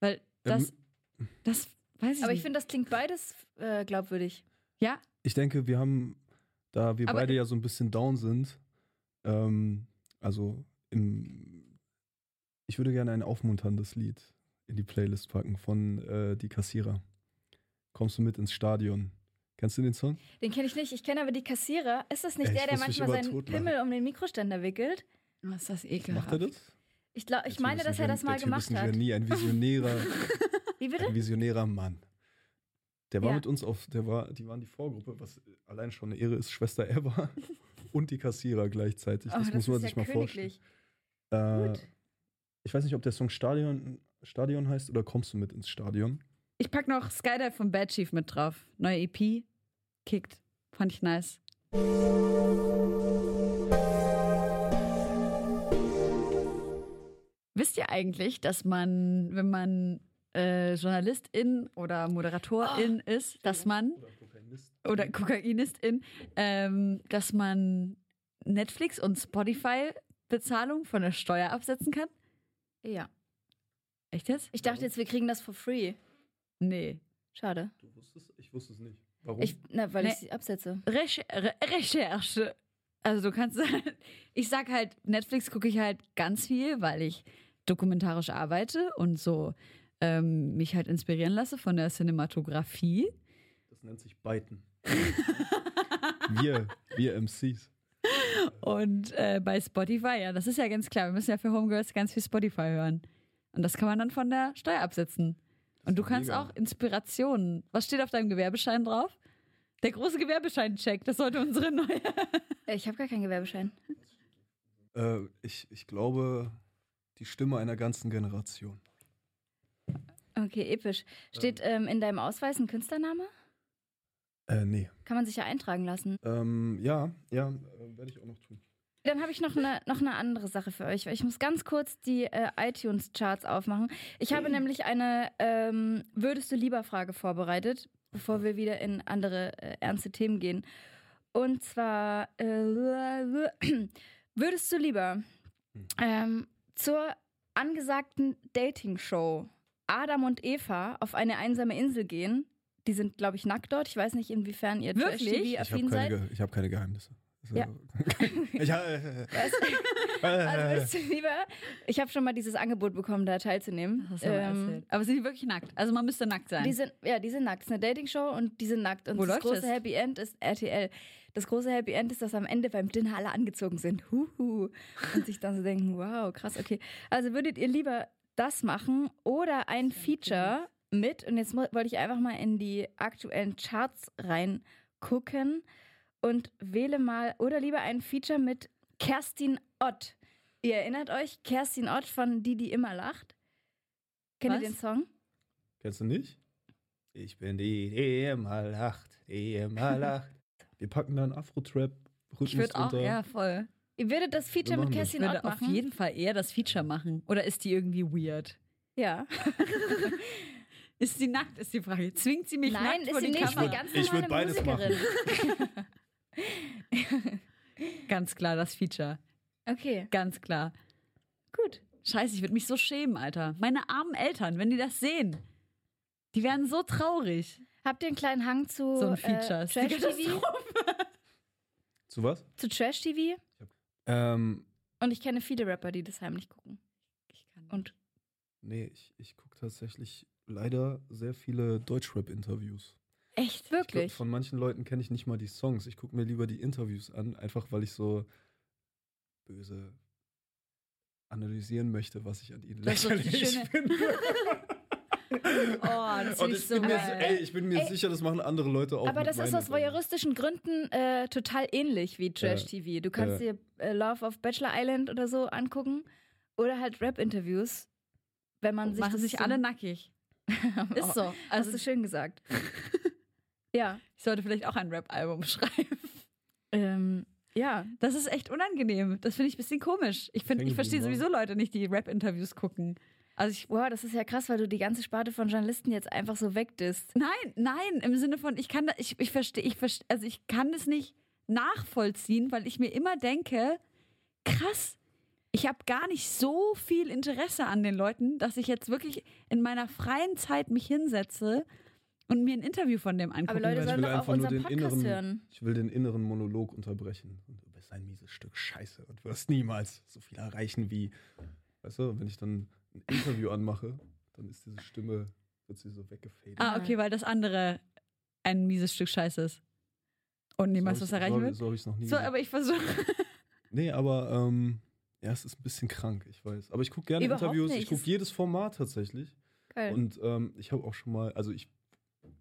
[SPEAKER 1] Weil ähm, das,
[SPEAKER 3] ähm,
[SPEAKER 1] das weiß ich
[SPEAKER 4] Aber
[SPEAKER 1] nicht.
[SPEAKER 4] ich finde, das klingt beides äh, glaubwürdig.
[SPEAKER 1] Ja?
[SPEAKER 3] Ich denke, wir haben, da wir
[SPEAKER 1] Aber
[SPEAKER 3] beide ja so ein bisschen down sind, ähm, also im ich würde gerne ein aufmunterndes Lied in die Playlist packen von äh, Die Kassierer. Kommst du mit ins Stadion? Kennst du den Song?
[SPEAKER 4] Den kenne ich nicht. Ich kenne aber die Kassierer. Ist das nicht
[SPEAKER 3] Ey,
[SPEAKER 4] der, der manchmal seinen. Pimmel um den Mikroständer wickelt?
[SPEAKER 1] was ist das ekelhaft.
[SPEAKER 3] Macht er das?
[SPEAKER 4] Ich, glaub, ich meine, dass er das mal gemacht
[SPEAKER 3] ist ein
[SPEAKER 4] hat.
[SPEAKER 3] Genie, ein visionärer,
[SPEAKER 4] Wie bitte?
[SPEAKER 3] ein visionärer Mann. Der war
[SPEAKER 4] Ja.
[SPEAKER 3] mit uns auf, der war, die waren die Vorgruppe, was allein schon eine Ehre ist, Schwester Eva und die Kassierer gleichzeitig.
[SPEAKER 4] Oh,
[SPEAKER 3] Das, muss man
[SPEAKER 4] ist
[SPEAKER 3] sich
[SPEAKER 4] ja
[SPEAKER 3] mal vorstellen. Äh,
[SPEAKER 4] Gut.
[SPEAKER 3] Ich weiß nicht, ob der Song Stadion, Stadion heißt oder kommst du mit ins Stadion?
[SPEAKER 1] Ich pack noch Skydive von Bad Chief mit drauf. Neue EP. Kickt. Fand ich nice. Wisst ihr eigentlich, dass man, wenn man äh, Journalistin oder Moderatorin ist, dass man
[SPEAKER 3] Oder Kokainist?
[SPEAKER 1] oder Kokainistin, ähm, dass man Netflix und Spotify Bezahlung von der Steuer absetzen kann?
[SPEAKER 4] Ja.
[SPEAKER 1] Echt jetzt?
[SPEAKER 4] Ich dachte jetzt, wir kriegen das for free.
[SPEAKER 1] Nee.
[SPEAKER 4] Schade.
[SPEAKER 3] Du wusstest? Ich wusste es nicht. Warum?
[SPEAKER 4] Ich, na, weil
[SPEAKER 1] Nee.
[SPEAKER 4] ich sie absetze.
[SPEAKER 1] Recher Re Recherche. Also du kannst, ich sag halt, Netflix gucke ich halt ganz viel, weil ich dokumentarisch arbeite und so ähm, mich halt inspirieren lasse von der Cinematografie.
[SPEAKER 3] das nennt sich Biten. wir, wir MCs.
[SPEAKER 1] Und äh, bei Spotify, ja, das ist ja ganz klar. Wir müssen ja für Homegirls ganz viel Spotify hören. Und das kann man dann von der Steuer absetzen. Und du kannst
[SPEAKER 3] mega.
[SPEAKER 1] auch Inspirationen. Was steht auf deinem Gewerbeschein drauf? Der große Gewerbeschein-Check, das sollte unsere neue.
[SPEAKER 4] Äh, Ich habe gar keinen Gewerbeschein.
[SPEAKER 3] Äh, ich, ich glaube, die Stimme einer ganzen Generation.
[SPEAKER 4] Okay, episch. Steht ähm, in deinem Ausweis ein Künstlername?
[SPEAKER 3] Äh, nee.
[SPEAKER 4] Kann man sich ja eintragen lassen.
[SPEAKER 3] Ähm, ja, ja, äh, werde ich auch noch tun.
[SPEAKER 4] Dann habe ich noch eine, noch eine andere Sache für euch, weil ich muss ganz kurz die äh, iTunes-Charts aufmachen. Ich habe nämlich eine ähm, Würdest du lieber Frage vorbereitet, bevor wir wieder in andere äh, ernste Themen gehen. Und zwar äh, würdest du lieber ähm, zur angesagten Dating-Show Adam und Eva auf eine einsame Insel gehen? Die sind, glaube ich, nackt dort. Ich weiß nicht, inwiefern ihr
[SPEAKER 1] Wirklich?
[SPEAKER 3] Ich habe
[SPEAKER 4] Trash-TV-affin
[SPEAKER 3] keine,
[SPEAKER 4] seid.
[SPEAKER 3] Ge- ich hab keine Geheimnisse. Also,
[SPEAKER 4] Ja.
[SPEAKER 3] ich, äh,
[SPEAKER 4] Also du lieber, ich habe schon mal dieses Angebot bekommen, da teilzunehmen. Ähm.
[SPEAKER 1] Aber sind die wirklich nackt? Also man müsste nackt sein.
[SPEAKER 4] die sind, ja, die sind nackt. Es ist eine Dating-Show und die sind nackt. Und
[SPEAKER 1] Wo
[SPEAKER 4] das große
[SPEAKER 1] das?
[SPEAKER 4] Happy End ist RTL. Das große Happy End ist, dass am Ende beim Dinner alle angezogen sind. Huhu. Und sich dann so denken, wow, krass, okay. Also würdet ihr lieber das machen oder ein Feature mit, und jetzt wollte ich einfach mal in die aktuellen Charts reingucken und wähle mal, oder lieber ein Feature mit Kerstin Ott. Ihr erinnert euch, Kerstin Ott von Die, die immer lacht? Kennt ihr
[SPEAKER 1] Was?
[SPEAKER 4] den Song?
[SPEAKER 3] Kennst du nicht? Ich bin die, die immer lacht, die immer lacht. Wir packen da einen Afro-Trap-Rhythmus
[SPEAKER 1] ich würde auch, ja, voll.
[SPEAKER 4] Ihr würdet das Feature mit
[SPEAKER 3] machen.
[SPEAKER 1] Ich
[SPEAKER 4] Kerstin Ott
[SPEAKER 1] würde auf
[SPEAKER 4] machen?
[SPEAKER 1] jeden Fall eher das Feature machen. Oder ist die irgendwie weird?
[SPEAKER 4] Ja.
[SPEAKER 1] Ist sie nackt, ist die Frage. Zwingt sie mich
[SPEAKER 4] Nein,
[SPEAKER 1] nackt
[SPEAKER 4] ist
[SPEAKER 1] vor
[SPEAKER 4] sie
[SPEAKER 1] die
[SPEAKER 4] nicht.
[SPEAKER 1] Kamera?
[SPEAKER 4] Eine ganz
[SPEAKER 3] Ich würd
[SPEAKER 4] normale
[SPEAKER 3] beides
[SPEAKER 4] Musikerin.
[SPEAKER 1] Ganz klar, das Feature.
[SPEAKER 4] Okay,
[SPEAKER 1] Ganz klar.
[SPEAKER 4] gut.
[SPEAKER 1] Scheiße, ich würde mich so schämen, Alter. Meine armen Eltern, wenn die das sehen. Die werden so traurig.
[SPEAKER 4] Habt ihr einen kleinen Hang zu
[SPEAKER 1] So ein Feature.
[SPEAKER 4] äh,
[SPEAKER 1] ist die
[SPEAKER 4] Trash TV?
[SPEAKER 3] Zu was?
[SPEAKER 4] Zu Trash TV?
[SPEAKER 3] Ähm,
[SPEAKER 4] Und ich kenne viele Rapper, die das heimlich gucken.
[SPEAKER 1] Ich kann
[SPEAKER 4] Und
[SPEAKER 3] nee, ich, ich gucke tatsächlich leider sehr viele Deutschrap-Interviews.
[SPEAKER 4] echt,
[SPEAKER 3] Ich glaub,
[SPEAKER 4] wirklich.
[SPEAKER 3] von manchen Leuten kenne ich nicht mal die Songs. Ich gucke mir lieber die Interviews an, einfach weil ich so böse analysieren möchte, was ich an ihnen lächerlich finde.
[SPEAKER 1] Oh, das
[SPEAKER 3] Und ich
[SPEAKER 1] ich so
[SPEAKER 3] bin, mir,
[SPEAKER 1] geil.
[SPEAKER 3] ey, ich bin mir
[SPEAKER 4] Ey,
[SPEAKER 3] sicher, das machen andere Leute auch.
[SPEAKER 4] Aber das ist aus voyeuristischen Gründen äh, total ähnlich wie Trash TV. Du kannst dir äh, Love of Bachelor Island oder so angucken oder halt Rap-Interviews, wenn man sich
[SPEAKER 1] Machen
[SPEAKER 4] das
[SPEAKER 1] sich
[SPEAKER 4] so-
[SPEAKER 1] alle nackig. Ist so.
[SPEAKER 4] Hast
[SPEAKER 1] Also
[SPEAKER 4] du schön gesagt. ja.
[SPEAKER 1] ich sollte vielleicht auch ein Rap-Album schreiben.
[SPEAKER 4] Ähm, ja.
[SPEAKER 1] Das ist echt unangenehm. Das finde ich ein bisschen komisch. Ich, find, ich verstehe
[SPEAKER 3] geblieben,
[SPEAKER 1] sowieso Leute nicht, die Rap-Interviews gucken. Also ich.
[SPEAKER 4] Wow, das ist ja krass, weil du die ganze Sparte von Journalisten jetzt einfach so wegdisst.
[SPEAKER 1] Nein, nein, im Sinne von, ich kann da, ich, ich verstehe, ich verstehe, also ich kann das nicht nachvollziehen, weil ich mir immer denke, krass, ich habe gar nicht so viel Interesse an den Leuten, dass ich jetzt wirklich in meiner freien Zeit mich hinsetze und mir ein Interview von dem angucken
[SPEAKER 4] Aber Leute sollen
[SPEAKER 3] will
[SPEAKER 4] doch auch unseren
[SPEAKER 3] den
[SPEAKER 4] Podcast
[SPEAKER 3] inneren,
[SPEAKER 4] hören.
[SPEAKER 3] ich will den inneren Monolog unterbrechen. Und du bist ein mieses Stück Scheiße und wirst niemals so viel erreichen wie, weißt du, wenn ich dann ein Interview anmache, dann ist diese Stimme, wird sie so weggefadet.
[SPEAKER 1] Ah, okay, weil das andere ein mieses Stück Scheiße ist. Und niemals
[SPEAKER 3] so
[SPEAKER 1] was erreichen
[SPEAKER 3] so,
[SPEAKER 1] wird.
[SPEAKER 3] So habe ich es noch nie
[SPEAKER 1] So,
[SPEAKER 3] gesagt.
[SPEAKER 1] aber ich versuche.
[SPEAKER 3] Nee, aber ähm, ja, es ist ein bisschen krank, ich weiß. Aber ich gucke gerne
[SPEAKER 4] Überhaupt
[SPEAKER 3] Interviews,
[SPEAKER 4] nicht.
[SPEAKER 3] ich gucke
[SPEAKER 4] Es-
[SPEAKER 3] jedes Format tatsächlich.
[SPEAKER 4] Geil.
[SPEAKER 3] Und ähm, ich habe auch schon mal, also ich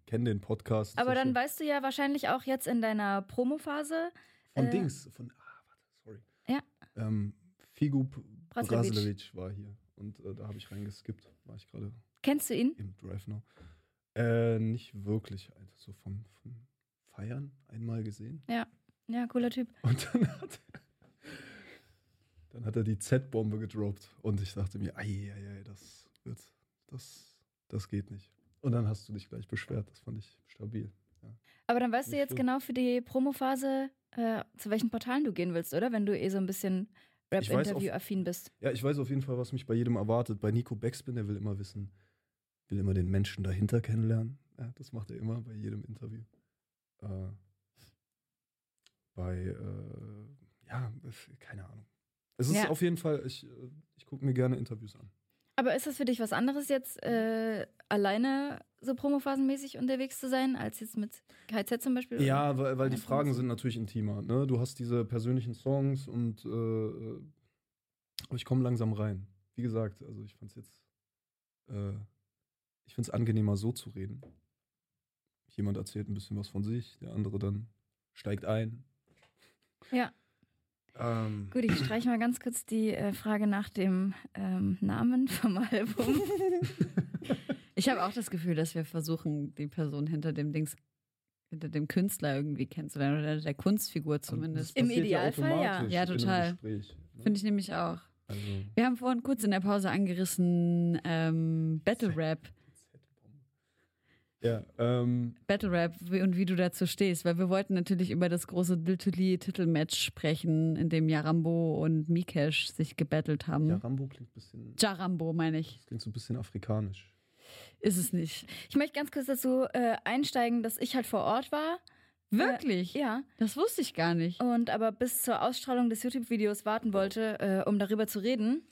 [SPEAKER 3] kenne den Podcast.
[SPEAKER 4] Aber dann weißt du ja wahrscheinlich auch jetzt in deiner Promophase.
[SPEAKER 3] Von
[SPEAKER 4] äh,
[SPEAKER 3] Dings, von, ah, warte, sorry.
[SPEAKER 4] Ja.
[SPEAKER 3] Ähm, Figu.
[SPEAKER 4] Brasilevic
[SPEAKER 3] war hier. Und äh, da habe ich reingeskippt. War ich gerade
[SPEAKER 4] Kennst du ihn?
[SPEAKER 3] im Drive Now. Äh, nicht wirklich, Alter. So vom, vom Feiern einmal gesehen.
[SPEAKER 4] Ja, cooler Typ.
[SPEAKER 3] Und dann hat er, dann hat er die Z-Bombe gedroppt. Und ich dachte mir, ei, ei, ei, das wird, das, das geht nicht. Und dann hast du dich gleich beschwert. Das fand ich stabil.
[SPEAKER 4] Aber dann weißt du
[SPEAKER 3] Nicht
[SPEAKER 4] jetzt
[SPEAKER 3] schlimm.
[SPEAKER 4] genau für die Promophase, äh, zu welchen Portalen du gehen willst, oder? Wenn du eh so ein bisschen Rap-Interview-affin bist.
[SPEAKER 3] Ja, ich weiß auf jeden Fall, was mich bei jedem erwartet. Bei Nico Backspin, der will immer wissen, will immer den Menschen dahinter kennenlernen. Ja, das macht er immer bei jedem Interview. Äh, bei, äh, ja, keine Ahnung. Es ist
[SPEAKER 4] Ja.
[SPEAKER 3] auf jeden Fall, ich, äh, ich gucke mir gerne Interviews an.
[SPEAKER 4] Aber ist das für dich was anderes jetzt, äh, alleine so promophasenmäßig unterwegs zu sein, als jetzt mit KZ zum Beispiel?
[SPEAKER 3] Ja, weil, weil die Fragen sind natürlich intimer. Ne? Du hast diese persönlichen Songs und äh, äh, ich komme langsam rein. Wie gesagt, also ich fand es jetzt äh, ich finde es angenehmer, so zu reden. Jemand erzählt ein bisschen was von sich, der andere dann steigt ein.
[SPEAKER 4] Ja.
[SPEAKER 3] Ähm,
[SPEAKER 4] Gut, ich streiche mal ganz kurz die äh, Frage nach dem ähm, Namen vom Album.
[SPEAKER 1] Ich habe auch das Gefühl, dass wir versuchen, die Person hinter dem Dings, hinter dem Künstler irgendwie kennenzulernen oder der Kunstfigur zumindest.
[SPEAKER 4] Im Idealfall, ja.
[SPEAKER 1] Ja, total.
[SPEAKER 3] Gespräch, ne?
[SPEAKER 1] Finde ich nämlich auch.
[SPEAKER 3] Also,
[SPEAKER 1] Wir haben vorhin kurz in der Pause angerissen ähm, Battle Rap.
[SPEAKER 3] Ja, ähm,
[SPEAKER 1] Battle Rap und wie du dazu stehst, weil wir wollten natürlich über das große Diltuli-Titelmatch sprechen, in dem Jarambo und Mikesh sich gebettelt haben.
[SPEAKER 3] ja, Rambo klingt ein bisschen,
[SPEAKER 1] Jarambo, meine ich.
[SPEAKER 3] das klingt so ein bisschen afrikanisch.
[SPEAKER 1] Ist es nicht.
[SPEAKER 4] Ich möchte ganz kurz dazu äh, einsteigen, dass ich halt vor Ort war.
[SPEAKER 1] Wirklich?
[SPEAKER 4] Ja.
[SPEAKER 1] Das wusste ich gar nicht.
[SPEAKER 4] Und aber bis zur Ausstrahlung des YouTube-Videos warten wollte, äh, um darüber zu reden.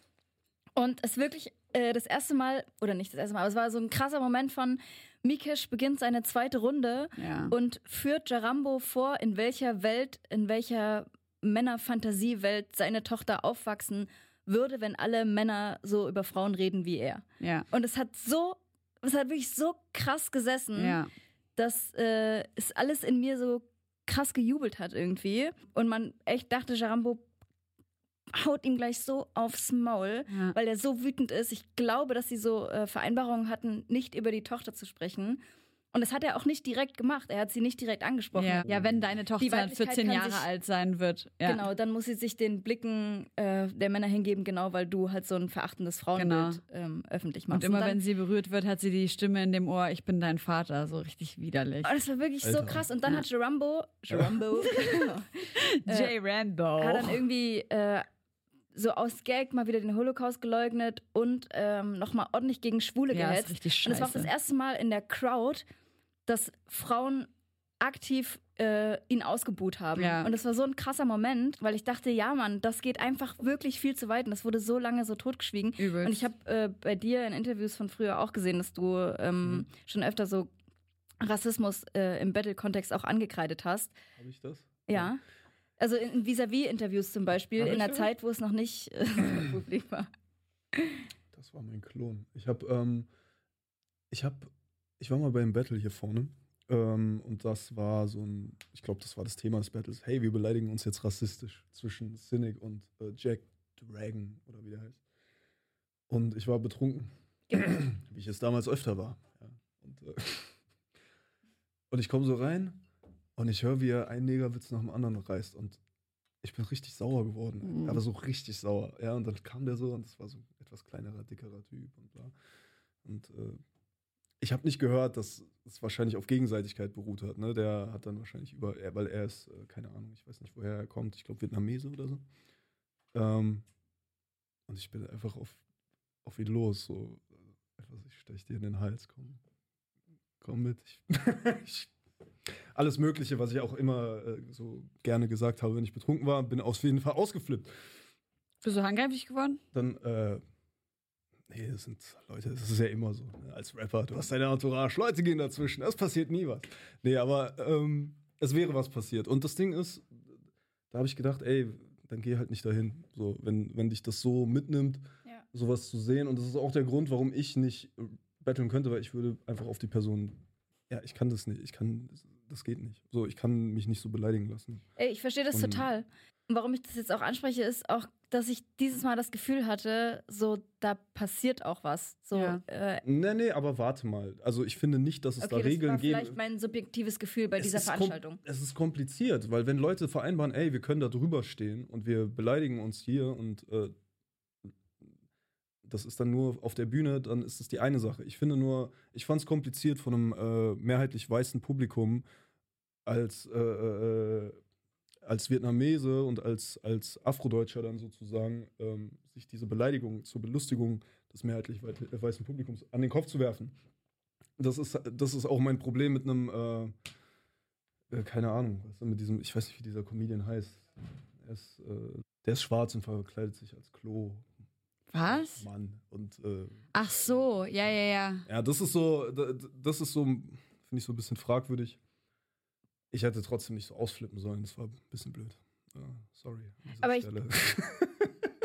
[SPEAKER 4] Und es wirklich äh, das erste Mal, oder nicht das erste Mal, aber es war so ein krasser Moment von Mikesh beginnt seine zweite Runde
[SPEAKER 1] Ja.
[SPEAKER 4] und führt Jarambo vor, in welcher Welt, in welcher Männerfantasiewelt seine Tochter aufwachsen würde, wenn alle Männer so über Frauen reden wie er.
[SPEAKER 1] Ja.
[SPEAKER 4] Und es hat so, es hat wirklich so krass gesessen,
[SPEAKER 1] Ja.
[SPEAKER 4] dass äh, es alles in mir so krass gejubelt hat irgendwie. Und man echt dachte, Jarambo haut ihm gleich so aufs Maul,
[SPEAKER 1] Ja.
[SPEAKER 4] weil er so wütend ist. Ich glaube, dass sie so äh, Vereinbarungen hatten, nicht über die Tochter zu sprechen. Und das hat er auch nicht direkt gemacht. Er hat sie nicht direkt angesprochen.
[SPEAKER 1] Ja. ja, wenn deine Tochter
[SPEAKER 4] Weiblichkeit
[SPEAKER 1] 14
[SPEAKER 4] kann
[SPEAKER 1] Jahre
[SPEAKER 4] sich-
[SPEAKER 1] alt sein wird. Ja.
[SPEAKER 4] Genau, dann muss sie sich den Blicken äh, der Männer hingeben, genau, weil du halt so ein verachtendes Frauenbild ähm, öffentlich machst.
[SPEAKER 1] Und immer
[SPEAKER 4] dann,
[SPEAKER 1] wenn sie berührt wird, hat sie die Stimme in dem Ohr, ich bin dein Vater, so richtig widerlich.
[SPEAKER 4] Oh, das war wirklich so
[SPEAKER 3] Alter.
[SPEAKER 4] krass. Und dann hat Jarambo, Jarambo
[SPEAKER 1] Jay Rambo.
[SPEAKER 4] hat dann irgendwie äh, so aus Gag mal wieder den Holocaust geleugnet und ähm, nochmal ordentlich gegen Schwule
[SPEAKER 1] Ja, ist
[SPEAKER 4] gehetzt.
[SPEAKER 1] richtig
[SPEAKER 4] Und es war auch
[SPEAKER 1] scheiße.
[SPEAKER 4] das erste Mal in der Crowd, dass Frauen aktiv äh, ihn ausgebuht haben.
[SPEAKER 1] Ja.
[SPEAKER 4] Und es war so ein krasser Moment, weil ich dachte, ja Mann, das geht einfach wirklich viel zu weit und das wurde so lange so totgeschwiegen.
[SPEAKER 1] Übelst.
[SPEAKER 4] Und ich habe äh, bei dir in Interviews von früher auch gesehen, dass du ähm,
[SPEAKER 1] Mhm.
[SPEAKER 4] schon öfter so Rassismus äh, im Battle-Kontext auch angekreidet hast.
[SPEAKER 3] Habe ich das?
[SPEAKER 4] Ja. Also in Vis-a-vis-Interviews zum Beispiel, in
[SPEAKER 3] das?
[SPEAKER 4] Zeit, wo es noch nicht äh, publik war.
[SPEAKER 3] Das war mein Klon. Ich habe, ähm, ich habe, ich war mal beim Battle hier vorne ähm, und das war so ein, ich glaube, das war das Thema des Battles. Hey, wir beleidigen uns jetzt rassistisch zwischen Cynic und äh, Jack Dragon oder wie der heißt. Und ich war betrunken, wie ich es damals öfter war. Ja. Und, äh, und ich komme so rein und ich höre, wie er einen Negerwitz nach dem anderen reißt und ich bin richtig sauer geworden.
[SPEAKER 1] Mhm.
[SPEAKER 3] Aber so richtig sauer. Ja, und dann kam der so und es war so ein etwas kleinerer, dickerer Typ und bla. Und äh, ich habe nicht gehört, dass es wahrscheinlich auf Gegenseitigkeit beruht hat. Ne? Der hat dann wahrscheinlich über, er, weil er ist, äh, keine Ahnung, ich weiß nicht, woher er kommt. Ich glaube, Vietnamese oder so. Ähm, und ich bin einfach auf, auf ihn los. So, äh, etwas, ich stech dir in den Hals, komm. Komm mit. Ich, ich, alles Mögliche, was ich auch immer äh, so gerne gesagt habe, wenn ich betrunken war, bin auf jeden Fall ausgeflippt.
[SPEAKER 1] Bist du handgreiflich geworden?
[SPEAKER 3] Dann, äh, nee, das sind Leute, das ist ja immer so. Ne? Als Rapper, du hast deine Entourage, Leute gehen dazwischen, es passiert nie was. Nee, aber ähm, es wäre was passiert. Und das Ding ist, da habe ich gedacht, ey, dann geh halt nicht dahin. So, wenn, wenn dich das so mitnimmt,
[SPEAKER 4] Ja.
[SPEAKER 3] sowas zu sehen. Und das ist auch der Grund, warum ich nicht äh, battlen könnte, weil ich würde einfach auf die Person. Ja, ich kann das nicht. Ich kann, das, das geht nicht. So, ich kann mich nicht so beleidigen lassen.
[SPEAKER 4] Ey, ich verstehe das
[SPEAKER 3] Und-
[SPEAKER 4] total. Und warum ich das jetzt auch anspreche, ist auch, dass ich dieses Mal das Gefühl hatte, so, da passiert auch was. So,
[SPEAKER 1] Ja.
[SPEAKER 4] äh,
[SPEAKER 3] Nee, nee, aber warte mal. Also ich finde nicht, dass es
[SPEAKER 4] okay,
[SPEAKER 3] da
[SPEAKER 4] das
[SPEAKER 3] Regeln
[SPEAKER 4] war
[SPEAKER 3] geben.
[SPEAKER 4] vielleicht mein subjektives Gefühl bei
[SPEAKER 3] Es
[SPEAKER 4] dieser Veranstaltung.
[SPEAKER 3] Es ist kompliziert, weil wenn Leute vereinbaren, ey, wir können da drüber stehen und wir beleidigen uns hier und äh, das ist dann nur auf der Bühne, dann ist es die eine Sache. Ich finde nur, ich fand es kompliziert von einem äh, mehrheitlich weißen Publikum als, äh, äh, als Vietnamese und als, als Afrodeutscher dann sozusagen ähm, sich diese Beleidigung zur Belustigung des mehrheitlich äh, weißen Publikums an den Kopf zu werfen. Das ist, das ist auch mein Problem mit einem äh, äh, keine Ahnung, denn mit diesem, ich weiß nicht, wie dieser Comedian heißt. Er ist, der ist schwarz und verkleidet sich als Klo.
[SPEAKER 1] Was?
[SPEAKER 3] Mann. Und äh,
[SPEAKER 1] Ach so, ja, ja, ja.
[SPEAKER 3] ja, das ist so, da- das ist so, finde ich so ein bisschen fragwürdig. Ich hätte trotzdem nicht so ausflippen sollen, das war ein bisschen blöd. Ja, sorry. an dieser
[SPEAKER 4] Aber ich-
[SPEAKER 3] Stelle.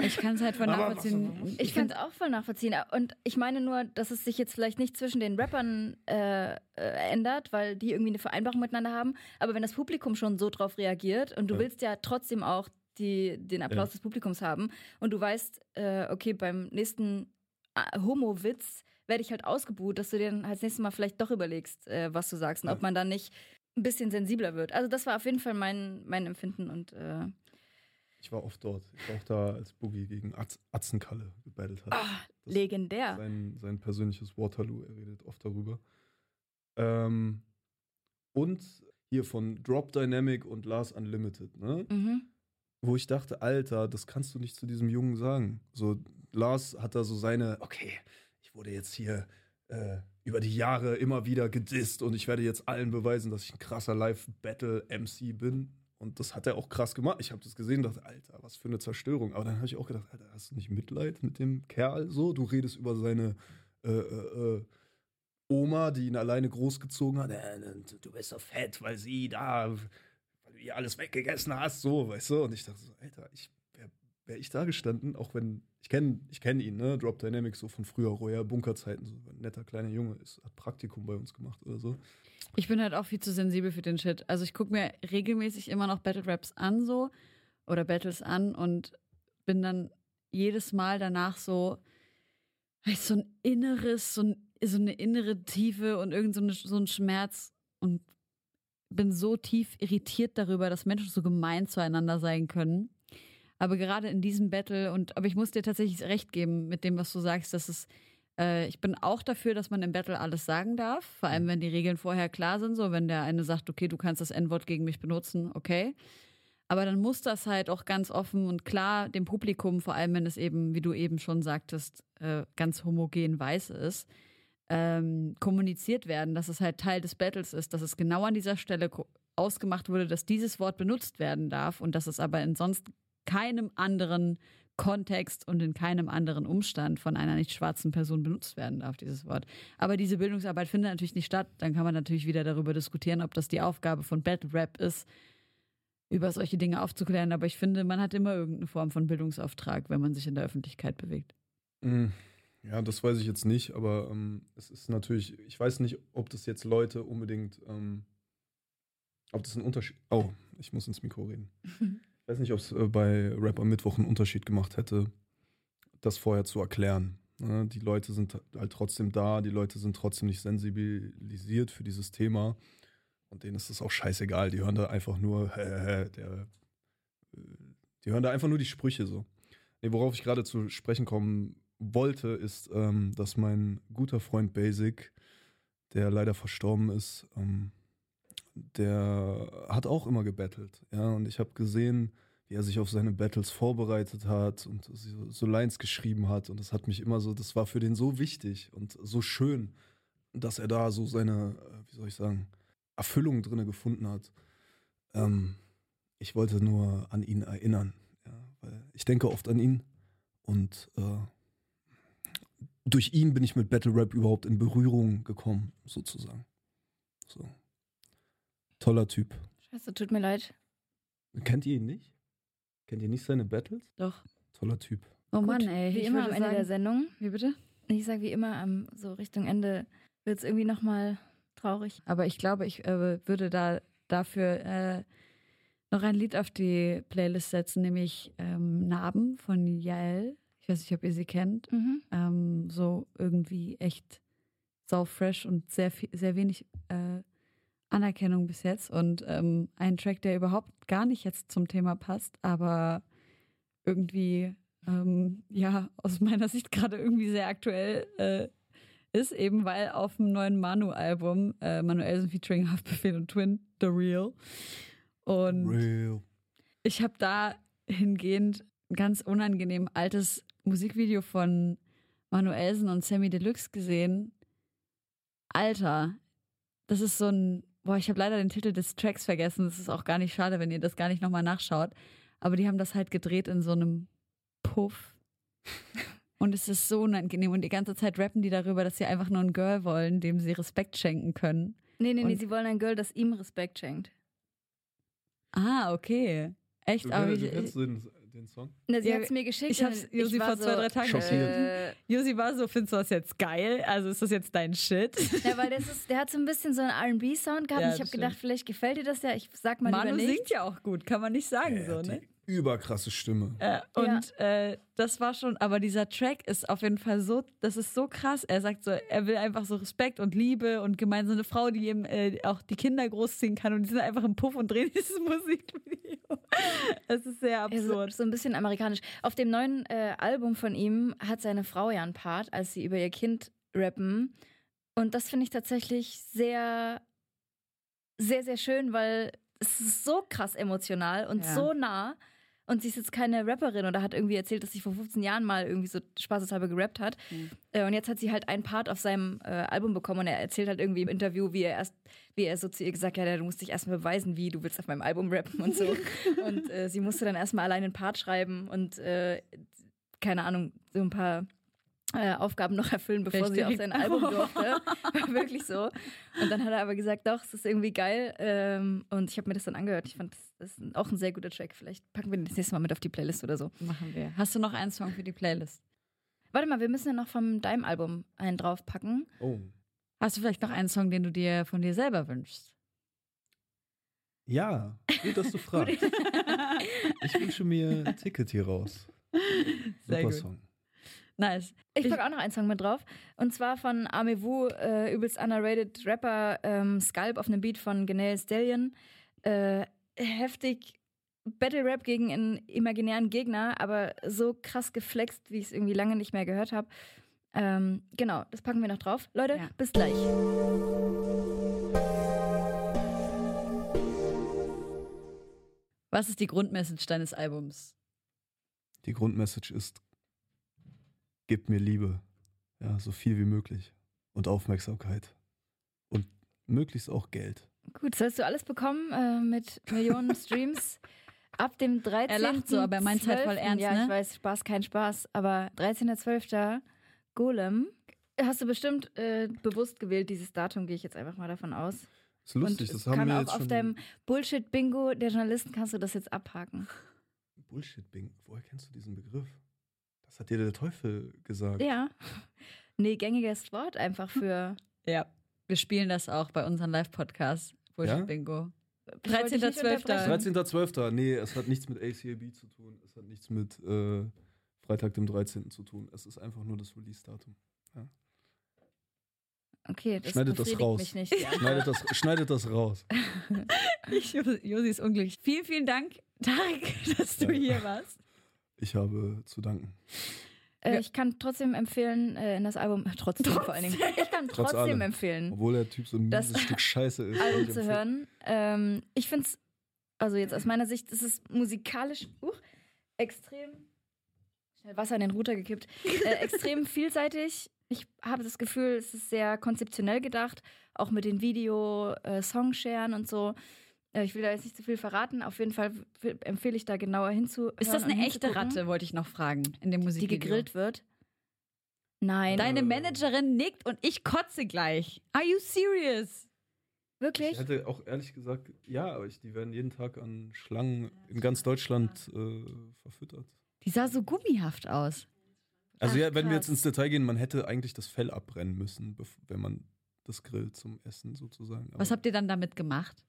[SPEAKER 1] Ich kann es halt voll nachvollziehen.
[SPEAKER 4] Ich kann es auch voll nachvollziehen. Und ich meine nur, dass es sich jetzt vielleicht nicht zwischen den Rappern äh, äh, ändert, weil die irgendwie eine Vereinbarung miteinander haben. Aber wenn das Publikum schon so drauf reagiert und du
[SPEAKER 3] Ja.
[SPEAKER 4] willst ja trotzdem auch die, den Applaus
[SPEAKER 3] Ja.
[SPEAKER 4] des Publikums haben und du weißt, äh, okay, beim nächsten äh, Homo-Witz werde ich halt ausgebuht, dass du dir dann als nächstes Mal vielleicht doch überlegst, äh, was du sagst und
[SPEAKER 3] Ja.
[SPEAKER 4] ob man dann nicht ein bisschen sensibler wird. Also das war auf jeden Fall mein, mein Empfinden und äh,
[SPEAKER 3] Ich war oft dort. Ich war auch da, als Boogie gegen Atz Atzenkalle gebettelt hat.
[SPEAKER 4] ah,
[SPEAKER 3] Das-
[SPEAKER 4] legendär.
[SPEAKER 3] Sein, sein persönliches Waterloo, er redet oft darüber. Ähm, und hier von Drop Dynamic und Lars Unlimited, ne?
[SPEAKER 4] Mhm.
[SPEAKER 3] Wo ich dachte, Alter, das kannst du nicht zu diesem Jungen sagen. So, Lars hat da so seine, okay, ich wurde jetzt hier äh, über die Jahre immer wieder gedisst und ich werde jetzt allen beweisen, dass ich ein krasser Live-Battle-MC bin. Und das hat er auch krass gemacht. Ich habe das gesehen und dachte, Alter, was für eine Zerstörung. Aber dann habe ich auch gedacht, Alter, hast du nicht Mitleid mit dem Kerl so? Du redest über seine äh, äh, äh, Oma, die ihn alleine großgezogen hat. Äh, du bist so fett, weil sie da, ihr alles weggegessen hast, so, weißt du? Und ich dachte so, Alter, ich wäre wär ich da gestanden, auch wenn, ich kenne ich kenn ihn, ne? Drop Dynamics so von früher, Royal Bunkerzeiten, so ein netter kleiner Junge, ist, hat Praktikum bei uns gemacht oder so.
[SPEAKER 1] Ich bin halt auch viel zu sensibel für den Shit. Also ich gucke mir regelmäßig immer noch Battle Raps an so oder Battles an und bin dann jedes Mal danach so weiß, so ein inneres, so, ein, so eine innere Tiefe und irgend so, eine, so ein Schmerz und bin so tief irritiert darüber, dass Menschen so gemein zueinander sein können. Aber gerade in diesem Battle und aber ich muss dir tatsächlich recht geben mit dem, was du sagst, dass es äh, ich bin auch dafür, dass man im Battle alles sagen darf, vor allem wenn die Regeln vorher klar sind. So, wenn der eine sagt, okay, du kannst das N-Wort gegen mich benutzen, okay. Aber dann muss das halt auch ganz offen und klar dem Publikum, vor allem wenn es eben, wie du eben schon sagtest, äh, ganz homogen weiß ist, ähm, kommuniziert werden, dass es halt Teil des Battles ist, dass es genau an dieser Stelle ausgemacht wurde, dass dieses Wort benutzt werden darf und dass es aber in sonst keinem anderen Kontext und in keinem anderen Umstand von einer nicht schwarzen Person benutzt werden darf, dieses Wort. Aber diese Bildungsarbeit findet natürlich nicht statt. Dann kann man natürlich wieder darüber diskutieren, ob das die Aufgabe von Battle Rap ist, über solche Dinge aufzuklären. Aber ich finde, man hat immer irgendeine Form von Bildungsauftrag, wenn man sich in der Öffentlichkeit bewegt.
[SPEAKER 3] Mm, Ja, das weiß ich jetzt nicht, aber ähm, es ist natürlich, ich weiß nicht, ob das jetzt Leute unbedingt, ähm, ob das ein Unterschied, oh, ich muss ins Mikro reden. Ich weiß nicht, ob es äh, bei Rap am Mittwoch einen Unterschied gemacht hätte, das vorher zu erklären. Ne? Die Leute sind halt trotzdem da, die Leute sind trotzdem nicht sensibilisiert für dieses Thema und denen ist es auch scheißegal, die hören da einfach nur, der, äh, die hören da einfach nur die Sprüche so. Nee, worauf ich gerade zu sprechen kommen wollte, ist, ähm, dass mein guter Freund Basic, der leider verstorben ist, ähm, der hat auch immer gebettelt. Ja, und ich habe gesehen, wie er sich auf seine Battles vorbereitet hat und so, so Lines geschrieben hat. Und das hat mich immer so, das war für den so wichtig und so schön, dass er da so seine, äh, wie soll ich sagen, Erfüllung drinne gefunden hat. Ähm, ich wollte nur an ihn erinnern. Ja, weil ich denke oft an ihn und äh, durch ihn bin ich mit Battle Rap überhaupt in Berührung gekommen, sozusagen. So. Toller Typ.
[SPEAKER 4] Scheiße, tut mir leid.
[SPEAKER 3] Kennt ihr ihn nicht? Kennt ihr nicht seine Battles?
[SPEAKER 1] Doch.
[SPEAKER 3] Toller Typ.
[SPEAKER 1] Oh
[SPEAKER 4] Gut,
[SPEAKER 1] Mann, ey.
[SPEAKER 4] Wie
[SPEAKER 1] ich
[SPEAKER 4] immer am Ende der
[SPEAKER 1] sagen,
[SPEAKER 4] Sendung.
[SPEAKER 1] Wie bitte?
[SPEAKER 4] Ich sage wie immer, am so Richtung Ende wird es irgendwie nochmal traurig.
[SPEAKER 1] Aber ich glaube, ich äh, würde da dafür äh, noch ein Lied auf die Playlist setzen, nämlich ähm, Narben von Yael. Ich weiß nicht, ob ihr sie kennt.
[SPEAKER 4] Mhm.
[SPEAKER 1] Ähm, so irgendwie echt sau fresh und sehr, viel, sehr wenig äh, Anerkennung bis jetzt. Und ähm, ein Track, der überhaupt gar nicht jetzt zum Thema passt, aber irgendwie, ähm, ja, aus meiner Sicht gerade irgendwie sehr aktuell äh, ist, eben weil auf dem neuen Manu-Album äh, Manuelsen featuring Haftbefehl und Twin, The Real. Und
[SPEAKER 3] Real.
[SPEAKER 1] ich habe da hingehend ein ganz unangenehm altes Musikvideo von Manuelsen und Sammy Deluxe gesehen. Alter, das ist so ein, boah, ich habe leider den Titel des Tracks vergessen. Das ist auch gar nicht schade, wenn ihr das gar nicht nochmal nachschaut. Aber die haben das halt gedreht in so einem Puff. Und es ist so unangenehm. Und die ganze Zeit rappen die darüber, dass sie einfach nur ein Girl wollen, dem sie Respekt schenken können.
[SPEAKER 4] Nee, nee, nee,
[SPEAKER 1] Und-
[SPEAKER 4] sie wollen ein Girl, das ihm Respekt schenkt.
[SPEAKER 1] Ah, okay. Echt?
[SPEAKER 3] Du,
[SPEAKER 1] Aber
[SPEAKER 3] kennst-
[SPEAKER 1] ich,
[SPEAKER 3] du den, Song?
[SPEAKER 4] Na, sie
[SPEAKER 1] Ja,
[SPEAKER 4] hat es mir geschickt.
[SPEAKER 1] ich hab's Josi
[SPEAKER 4] war
[SPEAKER 1] vor zwei, drei Tagen
[SPEAKER 3] Schockiert.
[SPEAKER 4] Äh,
[SPEAKER 1] Josi war so, findest du das jetzt geil? Also ist das jetzt dein Shit?
[SPEAKER 4] ja, weil das ist, der hat so ein bisschen so einen R&B-Sound gehabt.
[SPEAKER 1] Ja,
[SPEAKER 4] und ich habe gedacht, vielleicht gefällt dir das ja. Ich sag mal
[SPEAKER 1] Manu
[SPEAKER 4] lieber nicht.
[SPEAKER 1] singt ja auch gut, kann man nicht sagen
[SPEAKER 3] Er
[SPEAKER 1] so, ne?
[SPEAKER 3] die überkrasse Stimme.
[SPEAKER 1] Äh, und äh, das war schon, aber dieser Track ist auf jeden Fall so, das ist so krass. Er sagt so, er will einfach so Respekt und Liebe und gemeinsame Frau, die ihm äh, auch die Kinder großziehen kann und die sind einfach im Puff und drehen dieses Musikvideo. Es ist sehr
[SPEAKER 4] Ja, so,
[SPEAKER 1] absurd.
[SPEAKER 4] so ein bisschen amerikanisch. Auf dem neuen äh, Album von ihm hat seine Frau ja einen Part, als sie über ihr Kind rappen. Und das finde ich tatsächlich sehr, sehr, sehr schön, weil es ist so krass emotional und
[SPEAKER 1] Ja.
[SPEAKER 4] so nah. Und sie ist jetzt keine Rapperin oder hat irgendwie erzählt, dass sie vor 15 Jahren mal irgendwie so spaßeshalber gerappt hat.
[SPEAKER 1] Mhm.
[SPEAKER 4] Äh, und jetzt hat sie halt einen Part auf seinem äh, Album bekommen und er erzählt halt irgendwie im Interview, wie er erst, wie er so zu ihr gesagt hat, ja, du musst dich erstmal beweisen, wie du willst auf meinem Album rappen und so. und äh, sie musste dann erstmal alleine einen Part schreiben und äh, keine Ahnung, so ein paar äh, Aufgaben noch erfüllen, bevor sie auf
[SPEAKER 1] Richtig.
[SPEAKER 4] sein Album durfte. War wirklich so. Und dann hat er aber gesagt, doch, es ist irgendwie geil. Ähm, und ich habe mir das dann angehört. Ich fand, das, ist auch ein sehr guter Track. Vielleicht packen wir den das nächste Mal mit auf die Playlist oder so.
[SPEAKER 1] Machen wir. Hast du noch einen Song für die Playlist?
[SPEAKER 4] Warte mal, wir müssen ja noch vom deinem Album einen draufpacken.
[SPEAKER 3] Oh.
[SPEAKER 1] Hast du vielleicht noch einen Song, den du dir von dir selber wünschst?
[SPEAKER 3] Ja, gut, dass du fragst. ich wünsche mir ein Ticket hier raus.
[SPEAKER 1] Sehr
[SPEAKER 3] Super
[SPEAKER 1] gut.
[SPEAKER 3] Song.
[SPEAKER 1] Nice.
[SPEAKER 4] Ich packe auch noch einen Song mit drauf. Und zwar von Amewu, äh, übelst underrated Rapper, ähm, Scalp auf einem Beat von Genel Stallion. Äh, heftig Battle Rap gegen einen imaginären Gegner, aber so krass geflext, wie ich es irgendwie lange nicht mehr gehört habe. Ähm, genau, das packen wir noch drauf. Leute,
[SPEAKER 1] Ja.
[SPEAKER 4] bis gleich.
[SPEAKER 1] Was ist die Grundmessage deines Albums?
[SPEAKER 3] Die Grundmessage ist, gib mir Liebe. Ja, so viel wie möglich. Und Aufmerksamkeit. Und möglichst auch Geld.
[SPEAKER 4] Gut, sollst du alles bekommen äh, mit Millionen Streams. Ab dem 13.
[SPEAKER 1] Er lacht so, aber er meint's halt voll ernst,
[SPEAKER 4] Ja,
[SPEAKER 1] ne?
[SPEAKER 4] ich weiß, Spaß, kein Spaß. Aber 13.12. Golem. Hast du bestimmt äh, bewusst gewählt, dieses Datum, gehe ich jetzt einfach mal davon aus.
[SPEAKER 3] Ist lustig,
[SPEAKER 4] Und
[SPEAKER 3] das haben
[SPEAKER 4] kann
[SPEAKER 3] wir
[SPEAKER 4] auch
[SPEAKER 3] jetzt
[SPEAKER 4] auf
[SPEAKER 3] schon.
[SPEAKER 4] deinem Bullshit-Bingo der Journalisten kannst du das jetzt abhaken.
[SPEAKER 3] Bullshit-Bing. Woher kennst du diesen Begriff? Das hat dir der Teufel gesagt.
[SPEAKER 4] Ja. Nee, gängiges Wort einfach für.
[SPEAKER 1] Ja. Wir spielen das auch bei unseren Live-Podcasts. Bullshit
[SPEAKER 3] Ja?
[SPEAKER 1] Bingo.
[SPEAKER 4] Ich wollte dich nicht
[SPEAKER 1] 13.12..
[SPEAKER 4] unterbrechen.
[SPEAKER 3] 13.12. Nee, es hat nichts mit ACAB zu tun. Es hat nichts mit äh, Freitag, dem 13. zu tun. Es ist einfach nur das Release-Datum.
[SPEAKER 4] Okay, das
[SPEAKER 3] Schneidet das raus.
[SPEAKER 4] mich nicht. Ja.
[SPEAKER 3] Schneidet das, schneidet das raus.
[SPEAKER 1] Josi ist unglücklich. Vielen, vielen Dank, Tarek, dass du
[SPEAKER 3] Ja.
[SPEAKER 1] hier warst.
[SPEAKER 3] Ich habe zu danken.
[SPEAKER 4] Äh, ich kann trotzdem empfehlen, äh, in das Album, äh, trotzdem, vor allen Dingen, ich kann
[SPEAKER 3] Trotz
[SPEAKER 4] trotzdem
[SPEAKER 3] allem.
[SPEAKER 4] empfehlen,
[SPEAKER 3] Obwohl der Typ so ein
[SPEAKER 4] Das
[SPEAKER 3] mieses Stück Scheiße ist.
[SPEAKER 4] Album
[SPEAKER 3] Ich
[SPEAKER 4] zu hören. Ähm, ich finde es, also jetzt aus meiner Sicht, ist es musikalisch uh, extrem, schnell Wasser in den Router gekippt, äh, extrem vielseitig. Ich habe das Gefühl, es ist sehr konzeptionell gedacht, auch mit den Video-Songsharen und so. Äh, ich will da jetzt nicht zu viel verraten. Auf jeden Fall empfehle ich da genauer hinzu.
[SPEAKER 1] Ist das eine echte Ratte, wollte ich noch fragen, in dem
[SPEAKER 4] Die
[SPEAKER 1] Musikvideo.
[SPEAKER 4] gegrillt wird? Nein.
[SPEAKER 1] Deine Managerin nickt und ich kotze gleich. Are you serious?
[SPEAKER 4] Wirklich?
[SPEAKER 3] Ich hätte auch ehrlich gesagt, ja, aber ich, die werden jeden Tag an Schlangen in ganz Deutschland äh, verfüttert.
[SPEAKER 1] Die sah so gummihaft aus.
[SPEAKER 3] Also
[SPEAKER 4] Ach,
[SPEAKER 3] ja, wenn wir jetzt
[SPEAKER 4] krass.
[SPEAKER 3] ins Detail gehen, man hätte eigentlich das Fell abbrennen müssen, wenn man das grillt zum Essen sozusagen. Aber
[SPEAKER 1] Was habt ihr dann damit gemacht?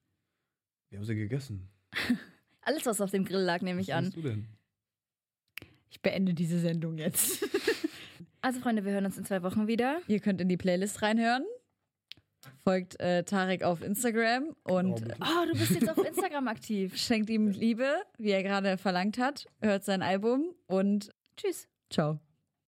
[SPEAKER 3] Wir haben sie gegessen.
[SPEAKER 4] Alles, was auf dem Grill lag, nehme ich
[SPEAKER 3] Was
[SPEAKER 4] an.
[SPEAKER 3] meinst du denn?
[SPEAKER 1] Ich beende diese Sendung jetzt.
[SPEAKER 4] Also, Freunde, wir hören uns in zwei Wochen wieder.
[SPEAKER 1] ihr könnt in die Playlist reinhören. Folgt äh, Tarek auf Instagram und
[SPEAKER 3] Oh.
[SPEAKER 4] Oh, du bist jetzt auf Instagram aktiv.
[SPEAKER 1] schenkt ihm Liebe, wie er gerade verlangt hat. Hört sein Album und
[SPEAKER 4] Tschüss.
[SPEAKER 1] ciao.